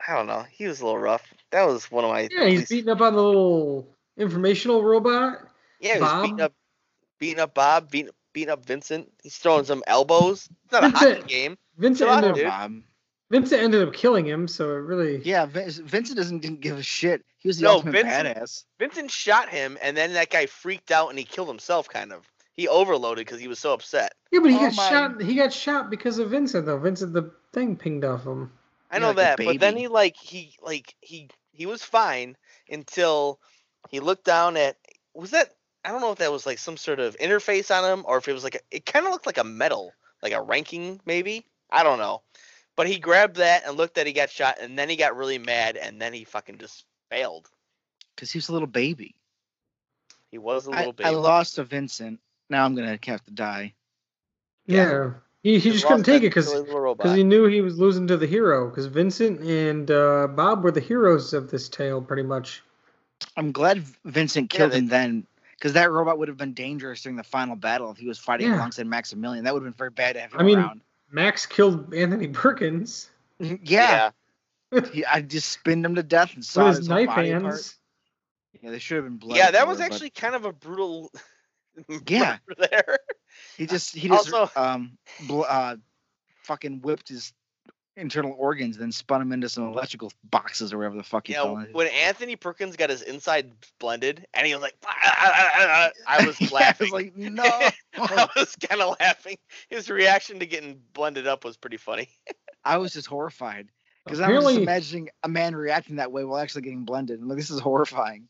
I don't know. He was a little rough. That was one of my. Yeah, he's least- beating up on the little informational robot. Yeah, he's beating up, beating up Bob, beating beating up Vincent. He's throwing some elbows. It's not a Vincent- hockey game. Vincent Come on, ended, dude. Bob. Vincent ended up killing him, so it really. Yeah, Vincent doesn't didn't give a shit. He was the No, ultimate Vincent- badass. Vincent shot him, and then that guy freaked out and he killed himself. Kind of. He overloaded because he was so upset. Yeah, but he Oh got my- shot. He got shot because of Vincent, though. Vincent, the thing pinged off him. I know like that, but then he like he like he he was fine until he looked down at was that I don't know if that was like some sort of interface on him or if it was like a, it kind of looked like a metal like a ranking maybe. I don't know. But he grabbed that and looked that he got shot, and then he got really mad, and then he fucking just failed. Because he was a little baby. He was a little I baby. I lost to Vincent. Now I'm gonna have to die. Yeah. Yeah. He, he He just couldn't take it because silly little robot. because he knew he was losing to the hero. Because Vincent and uh, Bob were the heroes of this tale, pretty much. I'm glad Vincent Yeah, killed they- him then, because that robot would have been dangerous during the final battle if he was fighting Yeah. alongside Maximilian. That would have been very bad to have him I mean- around. Max killed Anthony Perkins Yeah, He, [LAUGHS] I just spinned him to death and saw his his knife body apart. hands. Yeah, they should have been blood. yeah, that was everywhere, but actually kind of a brutal. [LAUGHS] Yeah. [LAUGHS] there. He just he just Also- um bl- uh fucking whipped his internal organs, then spun him into some electrical boxes or whatever the fuck he Yeah, fell into. when Anthony Perkins got his inside blended, and he was like, [LAUGHS] I was [LAUGHS] Yeah, laughing. I was like, no. [LAUGHS] I was kind of laughing. His reaction to getting blended up was pretty funny. I was just horrified because I was just imagining a man reacting that way while actually getting blended. I'm like, this is horrifying.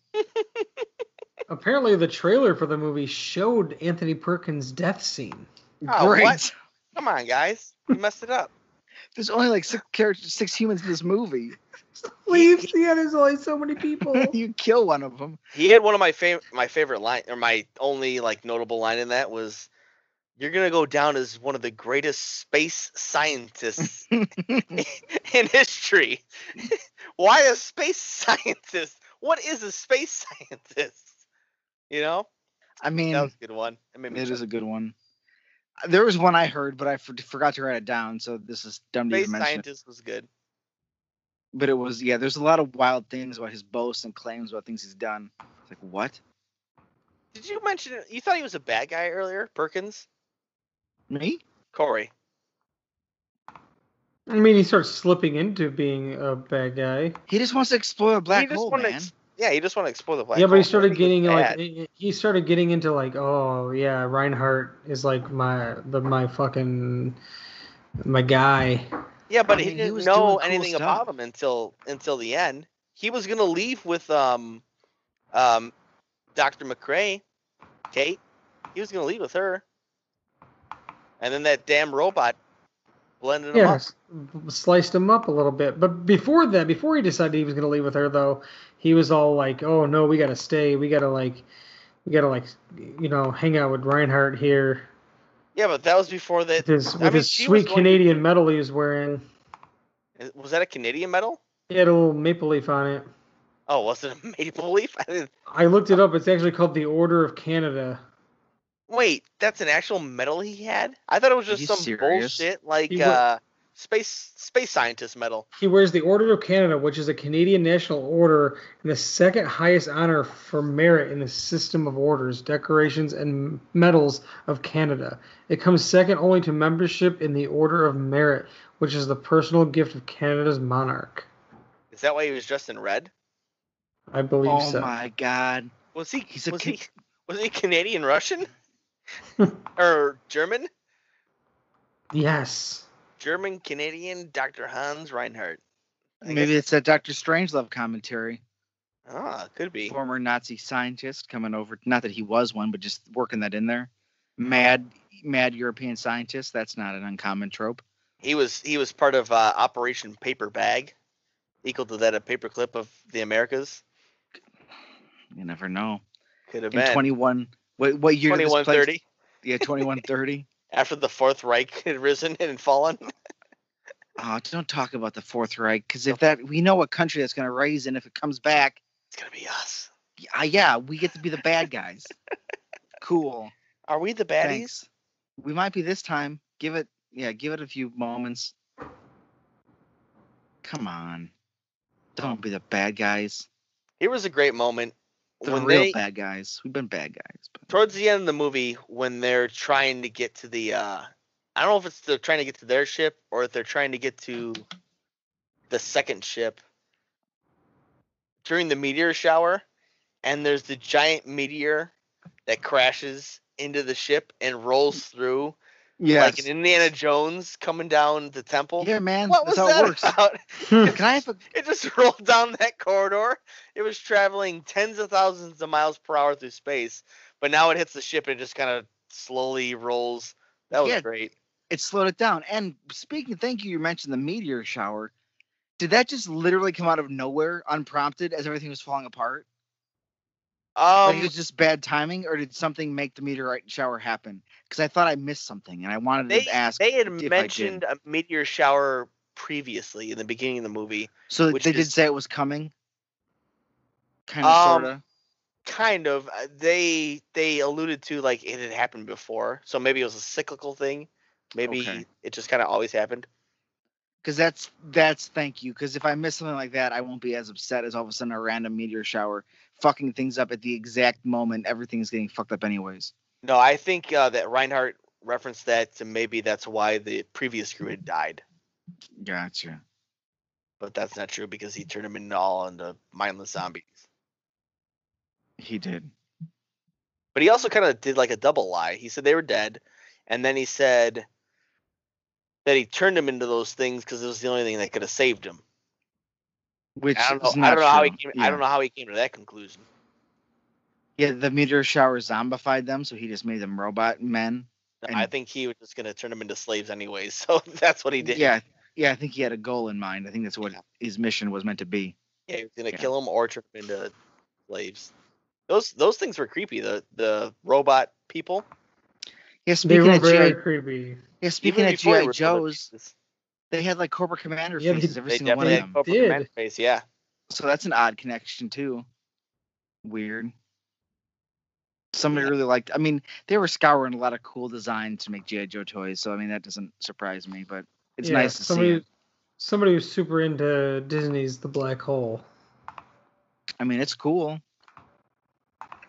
Apparently, the trailer for the movie showed Anthony Perkins' death scene. Oh, Great. what? Come on, guys, you messed it up. There's only like six characters, six humans in this movie. [LAUGHS] Please, [LAUGHS] yeah, there's only so many people. [LAUGHS] you kill one of them. He had one of my favorite, my favorite line, or my only like notable line in that was, "You're gonna go down as one of the greatest space scientists in history." Why a space scientist? What is a space scientist? You know, I mean, that was a good one. It made me it a good one. There was one I heard, but I for- forgot to write it down. So this is dumb to Space even mention. it. scientist was good. But it was yeah. There's a lot of wild things about his boasts and claims about things he's done. It's like what? Did you mention it? You thought he was a bad guy earlier, Perkins? Me? Corey. I mean, he starts slipping into being a bad guy. He just wants to explore a black just hole, wanna man. ex- Yeah, he just want to explore the black. yeah, but he started he getting like he- he started getting into like, oh yeah, Reinhardt is like my the my fucking my guy. Yeah, but I he mean, he didn't was know cool anything stuff. about him until until the end. He was gonna leave with um um Dr. McCrae, Kate. He was gonna leave with her. And then that damn robot blended up. Yes, sliced him up a little bit. But before that, before he decided he was gonna leave with her, though, he was all like, "Oh no, we gotta stay. We gotta like, we gotta like, you know, hang out with Reinhardt here Yeah, but that was before that. with his with mean, his sweet going to- Canadian medal he was wearing. Was that a Canadian medal? He had a little maple leaf on it. Oh, was it a [LAUGHS] maple leaf? I didn't. I looked it up. It's actually called the Order of Canada. Wait, that's an actual medal he had? I thought it was just some serious? bullshit like He wa- uh space space scientist medal. He wears the Order of Canada, which is a Canadian national order and the second highest honor for merit in the system of orders, decorations, and medals of Canada. It comes second only to membership in the Order of Merit, which is the personal gift of Canada's monarch. Is that why he was dressed in red? I believe Oh so. Oh my god. Was he He's a was Ca- he [LAUGHS] was he Canadian Russian? [LAUGHS] or German? Yes. German Canadian Dr. Hans Reinhardt. I Maybe guess- it's a Doctor Strangelove commentary. Ah, could be. Former Nazi scientist coming over. Not that he was one, but just working that in there. Mad, mad European scientist. That's not an uncommon trope. He was he was part of uh, Operation Paper Bag, equal to that of Paperclip of the Americas. You never know. Could have In been 21. What, what year twenty-one place- thirty Yeah, 2130. [LAUGHS] after the Fourth Reich had risen and fallen. [LAUGHS] Oh, don't talk about the Fourth Reich, because if that we know what country that's going to raise, and if it comes back, It's gonna be us. yeah, uh, yeah, we get to be the bad guys. [LAUGHS] cool. Are we the baddies? Thanks. We might be this time. Give it, yeah, give it a few moments. Come on, don't be the bad guys. Here was a great moment The when real they bad guys. We've been bad guys, but towards the end of the movie when they're trying to get to the uh I don't know if it's they're trying to get to their ship or if they're trying to get to the second ship during the meteor shower and there's the giant meteor that crashes into the ship and rolls through yeah, like an Indiana Jones coming down the temple. yeah, man. What was that's how that it works. about? [LAUGHS] Can I have a It just [LAUGHS] rolled down that corridor. It was traveling tens of thousands of miles per hour through space, but now it hits the ship and it just kind of slowly rolls. That was Yeah. great. it slowed it down. And speaking, thank you. You mentioned the meteor shower. Did that just literally come out of nowhere, unprompted, as everything was falling apart? Like it Um, was just bad timing, or did something make the meteorite shower happen? Because I thought I missed something, and I wanted they to ask. they had if I did. mentioned a meteor shower previously in the beginning of the movie. so they did say it was coming. Kind of, Um, sorta. Kind of. uh, They they alluded to like it had happened before, so maybe it was a cyclical thing. Maybe Okay. it just kind of always happened. Because that's that's thank you. Because if I miss something like that, I won't be as upset as all of a sudden a random meteor shower fucking things up at the exact moment everything's getting fucked up anyways. No, I think uh, that Reinhardt referenced that to maybe that's why the previous crew had died, Gotcha. but that's not true because he turned them into all into mindless zombies. He did. But he also kind of did like a double lie. He said they were dead, and then he said that he turned them into those things because it was the only thing that could have saved him. Which I don't know. is I don't know how he came. Yeah. I don't know how he came to that conclusion. Yeah, the meteor shower zombified them, so he just made them robot men. I think he was just gonna turn them into slaves anyway, [LAUGHS] So that's what he did. Yeah, yeah. I think he had a goal in mind. I think that's what his mission was meant to be. Yeah, he was gonna Yeah. kill them or turn them into slaves. Those those things were creepy. The the robot people. Yeah, They were of very GI, creepy. yeah, speaking Even of GI were robot Joes, pieces, they had like Cobra Commander Yeah, they- faces, every they single one of definitely them. had Cobra did. Commander face. Yeah. So that's an odd connection too. Weird. Somebody really liked. I mean, they were scouring a lot of cool designs to make GI Joe toys, so I mean that doesn't surprise me. But it's Yeah, nice to somebody, see. It. Somebody who's super into Disney's The Black Hole. I mean, it's cool.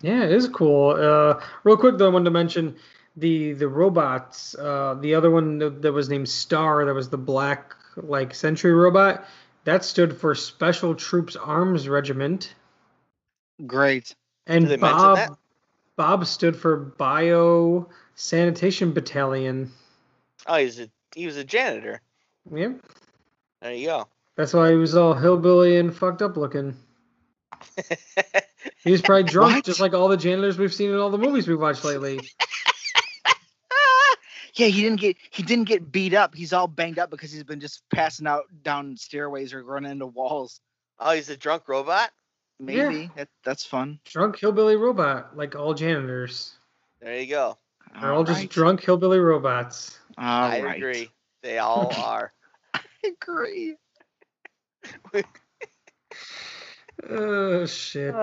Yeah, it is cool. Uh, real quick though, I wanted to mention the the robots. Uh, the other one that that was named Star, that was the black like Sentry robot. That stood for Special Troops Arms Regiment, Great. and they Bob that? Bob stood for Bio Sanitation Battalion. Oh, he's a he was a janitor. Yeah. There you go. that's why he was all hillbilly and fucked up looking. [LAUGHS] He was probably drunk, What? just like all the janitors we've seen in all the movies we've watched lately. [LAUGHS] Yeah, he didn't get he didn't get beat up. He's all banged up because he's been just passing out down stairways or running into walls. oh, he's a drunk robot. Yeah. Maybe that, that's fun. Drunk hillbilly robot, like all janitors. There you go. They're all just drunk hillbilly robots. All I right. agree. They all [LAUGHS] are. I agree. [LAUGHS] Oh shit.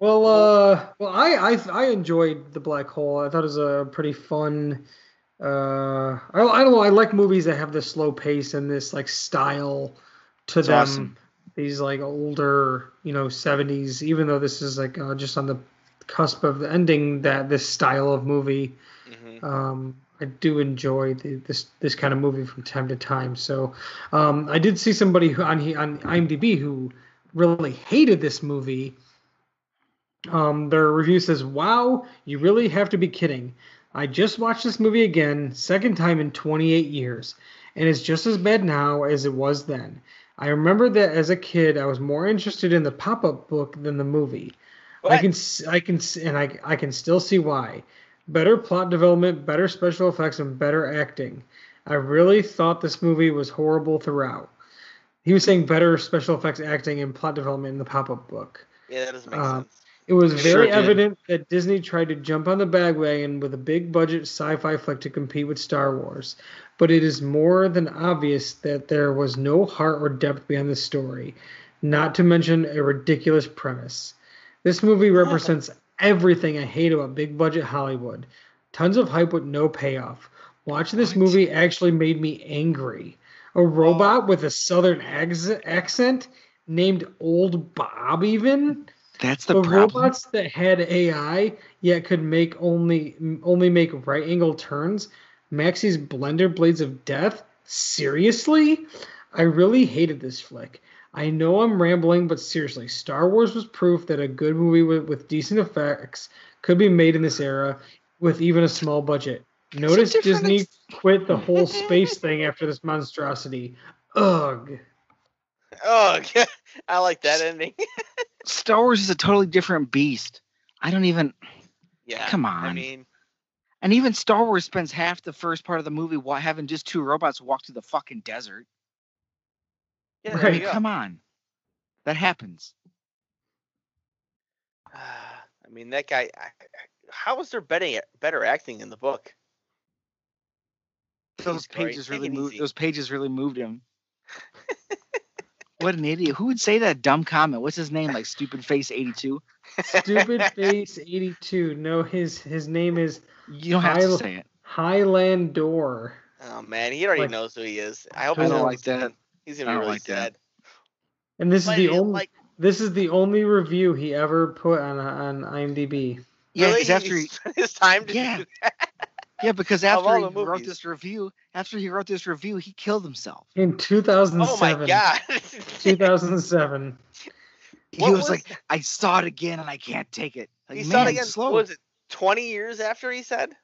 Well, uh, well, I, I I enjoyed the black hole. I thought it was a pretty fun. Uh, I, I don't know. I like movies that have this slow pace and this like style to them. awesome. These like older, you know, seventies. Even though this is like uh, just on the cusp of the ending, that this style of movie. Mhm. um, I do enjoy the, this this kind of movie from time to time. So um, I did see somebody who on he- on IMDb who really hated this movie. Um, their review says, "Wow, you really have to be kidding! I just watched this movie again, second time in 28 years, and it's just as bad now as it was then. I remember that as a kid, I was more interested in the pop-up book than the movie. I What? can I can and I I can still see why. Better plot development, better special effects, and better acting. I really thought this movie was horrible throughout. He was saying better special effects, acting, and plot development in the pop-up book. Yeah, that doesn't make Um, sense. It was Sure very did. evident that Disney tried to jump on the bandwagon with a big budget sci-fi flick to compete with Star Wars, but it is more than obvious that there was no heart or depth behind the story, not to mention a ridiculous premise. This movie represents everything I hate about big budget Hollywood. Tons of hype with no payoff. Watching this movie actually made me angry. A robot oh. with a southern accent named Old Bob even That's the the problem. robots that had AI yet could make only only make right angle turns. Maxie's blender blades of death. Seriously, I really hated this flick. I know I'm rambling, but seriously, Star Wars was proof that a good movie with, with decent effects could be made in this era with even a small budget. Notice Disney ex- quit the whole [LAUGHS] space thing after this monstrosity. Ugh. Ugh. [LAUGHS] I like that ending. [LAUGHS] Star Wars is a totally different beast. I don't even. yeah. Come on. I mean, And even Star Wars spends half the first part of the movie having just two robots walk through the fucking desert. Yeah, Right, there I you mean, go. come on. That happens. [SIGHS] I mean, that guy. I, how was there better better acting in the book? Those pages really moved those pages really moved him. [LAUGHS] what an idiot. Who would say that dumb comment? What's his name? Like stupid face 82? Stupid face 82. No, his his name is You don't have to say it. Highland Door. Oh man, he already Like- knows who he is. I hope I he's don't like that. He's gonna be really like that. sad. And this is the only like, this is the only review he ever put on on IMDb. Yeah, really? after he he, [LAUGHS] his time to Yeah. Do that. yeah, because after he the wrote this review, after he wrote this review, he killed himself. In 2007. Oh my god. 2007. [LAUGHS] He was, was- like, I saw it again and I can't take it. Like, he man, saw it again. slow. Was it 20 years after he said? I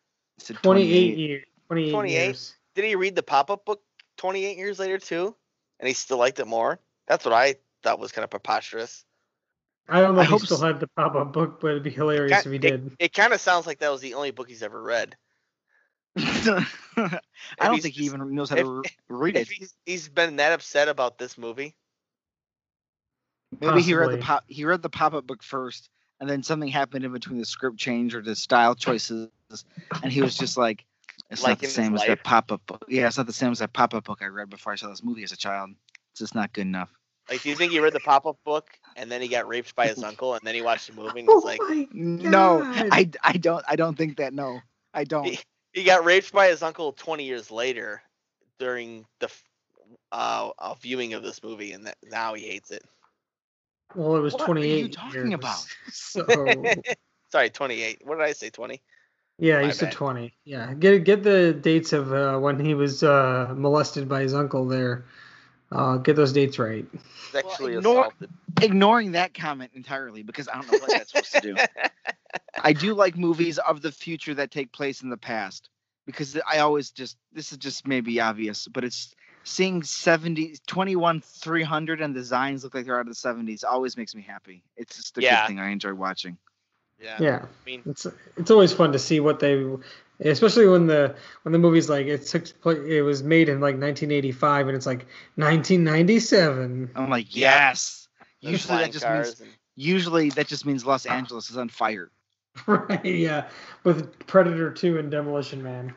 said 28 years. 28, 28? years. Did he read the pop-up book 28 years later too? And he still liked it more? That's what I thought was kind of preposterous. I don't know I if he hope still s- had the pop-up book, but it'd be hilarious Ki- if he did. It kind of sounds like that was the only book he's ever read. [LAUGHS] I don't he's think he even knows how if- to re- read it. he's, he's been that upset about this movie, Maybe he read the pop he read the pop-up book first, and then something happened in between the script change or the style choices, and he was just like, "It's Like not the same as life? that pop-up book. Yeah, it's not the same as that pop-up book I read before I saw this movie as a child. It's just not good enough." like, do you think he read the pop-up book and then he got raped by his uncle and then he watched the movie and [LAUGHS] Oh was like, No, I, I don't I don't think that. No, I don't. He, he got raped by his uncle 20 years later during the uh, a viewing of this movie, and that, now he hates it. Well, it was What are you talking years. about? [LAUGHS] [LAUGHS] So Sorry, 28. What did I say? 20? yeah, My you said 20. Yeah, get get the dates of uh, when he was uh, molested by his uncle there. Uh, get those dates right. Sexually ignore- assaulted. Ignoring that comment entirely because I don't know what that's supposed to do. [LAUGHS] I do like movies of the future that take place in the past because I always just this is just maybe obvious, but it's seeing 70 21 300 and the designs look like they're out of the 70s always makes me happy. It's just a Yeah. good thing I enjoy watching. Yeah. Yeah. I mean, It's it's always fun to see what they, especially when the when the movie's like it took place, it was made in like 1985 and it's like 1997. I'm like, yes. there's Usually that just means and- usually that just means Los Angeles is on fire. [LAUGHS] right? Yeah, with Predator 2 and Demolition Man.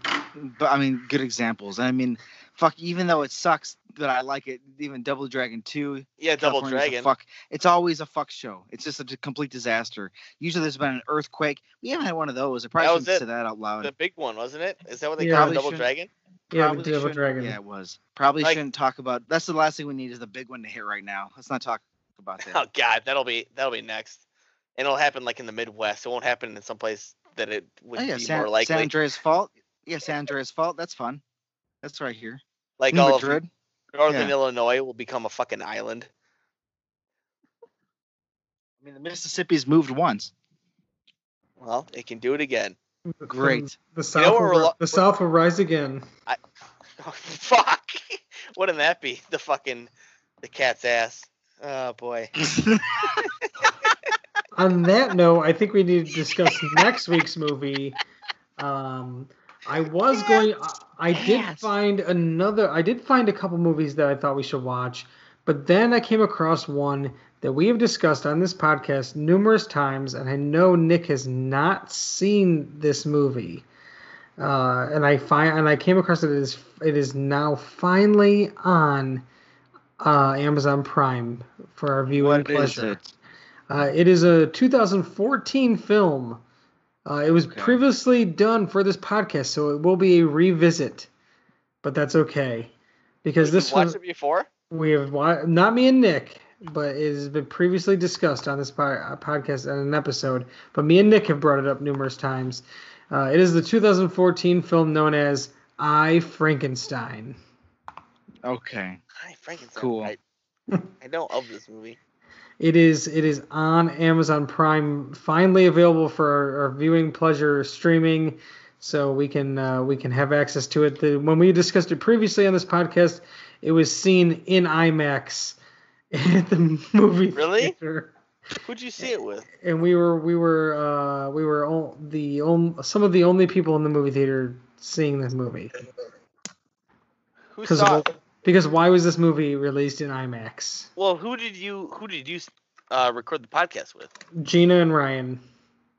But I mean, good examples. I mean, fuck. Even though it sucks that I like it, even Double Dragon Two, yeah, Double California's Dragon. Fuck. It's always a fuck show. It's just a complete disaster. Usually there's been an earthquake. We haven't had one of those. I probably shouldn't it. say that out loud. The big one, wasn't it? Is that what they Yeah. call it? Probably Double shouldn't- Dragon? Yeah, Probably the Double Dragon. Yeah, it was. Probably Like- shouldn't talk about. That's the last thing we need is the big one to hit right now. Let's not talk about that. [LAUGHS] Oh God, that'll be that'll be next, and it'll happen like in the Midwest. It won't happen in some place that it would Oh, yeah, be San, more likely. San Andreas Fault. Yeah, San Andreas Fault. That's fun. That's right here. like In all of Madrid. Northern yeah. Illinois will become a fucking island. I mean, the Mississippi's moved once. Well, it can do it again. Great. The You South, know will, where we're ri- lo- the South will rise again. [LAUGHS] Oh, fuck! [LAUGHS] Wouldn't that be the fucking the cat's ass? Oh boy. [LAUGHS] On that note, I think we need to discuss next week's movie. Um, I was going. I, I did find another. I did find a couple movies that I thought we should watch, but then I came across one that we have discussed on this podcast numerous times, and I know Nick has not seen this movie. Uh, and I find and I came across it is it is now finally on uh, Amazon Prime for our viewing What is pleasure. it? Uh, it is a 2014 film. Uh, it was Okay. previously done for this podcast, so it will be a revisit, but that's okay because You've this watched one it before? we have wa- not me and Nick, but it has been previously discussed on this po- uh, podcast and an episode. But me and Nick have brought it up numerous times. Uh, it is the 2014 film known as I Frankenstein. Okay. Hi, Frankenstein. Cool. I, I know of this movie. It is it is on Amazon Prime, finally available for our, our viewing pleasure streaming, so we can uh, we can have access to it. The, when we discussed it previously on this podcast, it was seen in IMAX [LAUGHS] at the movie Really? theater. Who'd you see it with? and we were we were uh, we were all, the on, some of the only people in the movie theater seeing this movie. Who saw? Because why was this movie released in IMAX? Well, who did you who did you uh, record the podcast with? Gina and Ryan.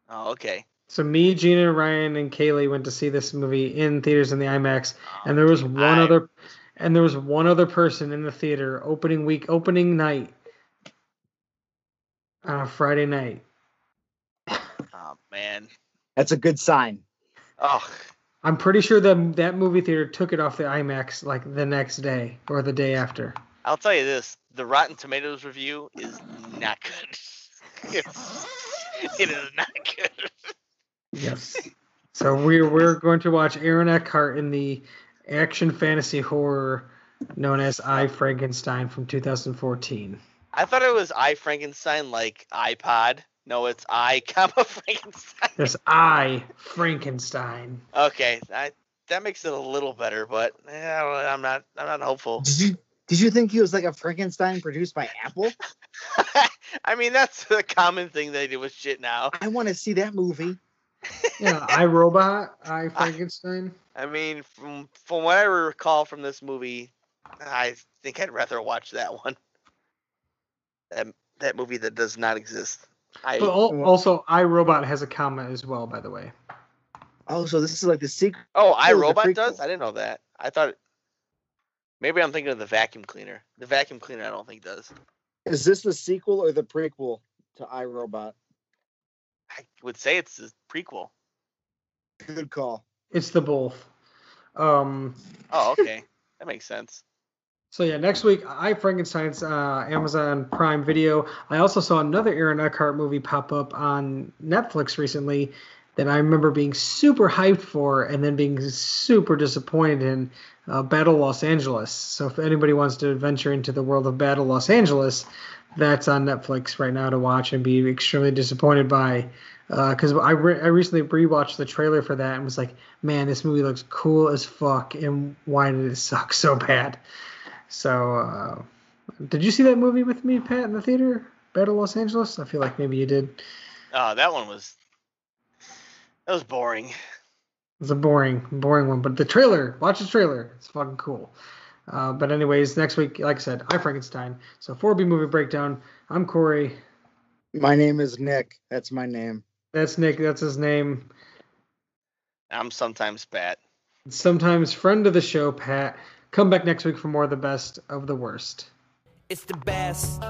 Oh, okay. So me, Gina, and Ryan, and Kaylee went to see this movie in theaters in the IMAX, Oh, and there was dude, one I- other, and there was one other person in the theater opening week, opening night, on a Friday night. Oh man. That's a good sign. Oh, I'm pretty sure that that movie theater took it off the IMAX like the next day or the day after. I'll tell you this: the Rotten Tomatoes review is not good. [LAUGHS] It's, not good. Yes. So we're we're going to watch Aaron Eckhart in the action fantasy horror known as I Frankenstein from 2014. I thought it was I Frankenstein like iPod. No, it's I [LAUGHS] comma Frankenstein. Yes, I Frankenstein. Okay, I, that makes it a little better, but eh, I'm not. I'm not hopeful. Did you did you think he was like a Frankenstein produced by Apple? [LAUGHS] I mean, that's a common thing they do with shit now. I want to see that movie. [LAUGHS] Yeah, I Robot, I Frankenstein. I mean, from from what I recall from this movie, I think I'd rather watch that one. That that movie that does not exist. I But al- also, iRobot has a comma as well, by the way. Oh, so this is like the sequel. oh, I it was a Robot prequel. does. I didn't know that. I thought maybe I'm thinking of the vacuum cleaner. The vacuum cleaner, I don't think does. Is this the sequel or the prequel to iRobot? I would say it's the prequel. Good call. It's the both. Um. Oh, okay, that makes sense. So yeah, next week I Frankenstein's uh, Amazon Prime Video. I also saw another Aaron Eckhart movie pop up on Netflix recently that I remember being super hyped for and then being super disappointed in. Uh, Battle Los Angeles. So if anybody wants to venture into the world of Battle Los Angeles, that's on Netflix right now to watch and be extremely disappointed by. Because I, re- I recently rewatched the trailer for that and was like, man, this movie looks cool as fuck, and why did it suck so bad? So, uh, did you see that movie with me, Pat, in the theater? Battle Los Angeles? I feel like maybe you did. Oh, that one was that was boring. It's a boring, boring one, but the trailer, watch the trailer. It's fucking cool. Uh, but anyways, next week, like I said, I Frankenstein. So 4B movie breakdown. I'm Corey. My name is Nick. That's my name. That's Nick. That's his name. I'm sometimes Pat. Sometimes friend of the show, Pat. Come back next week for more of the best of the worst. It's the best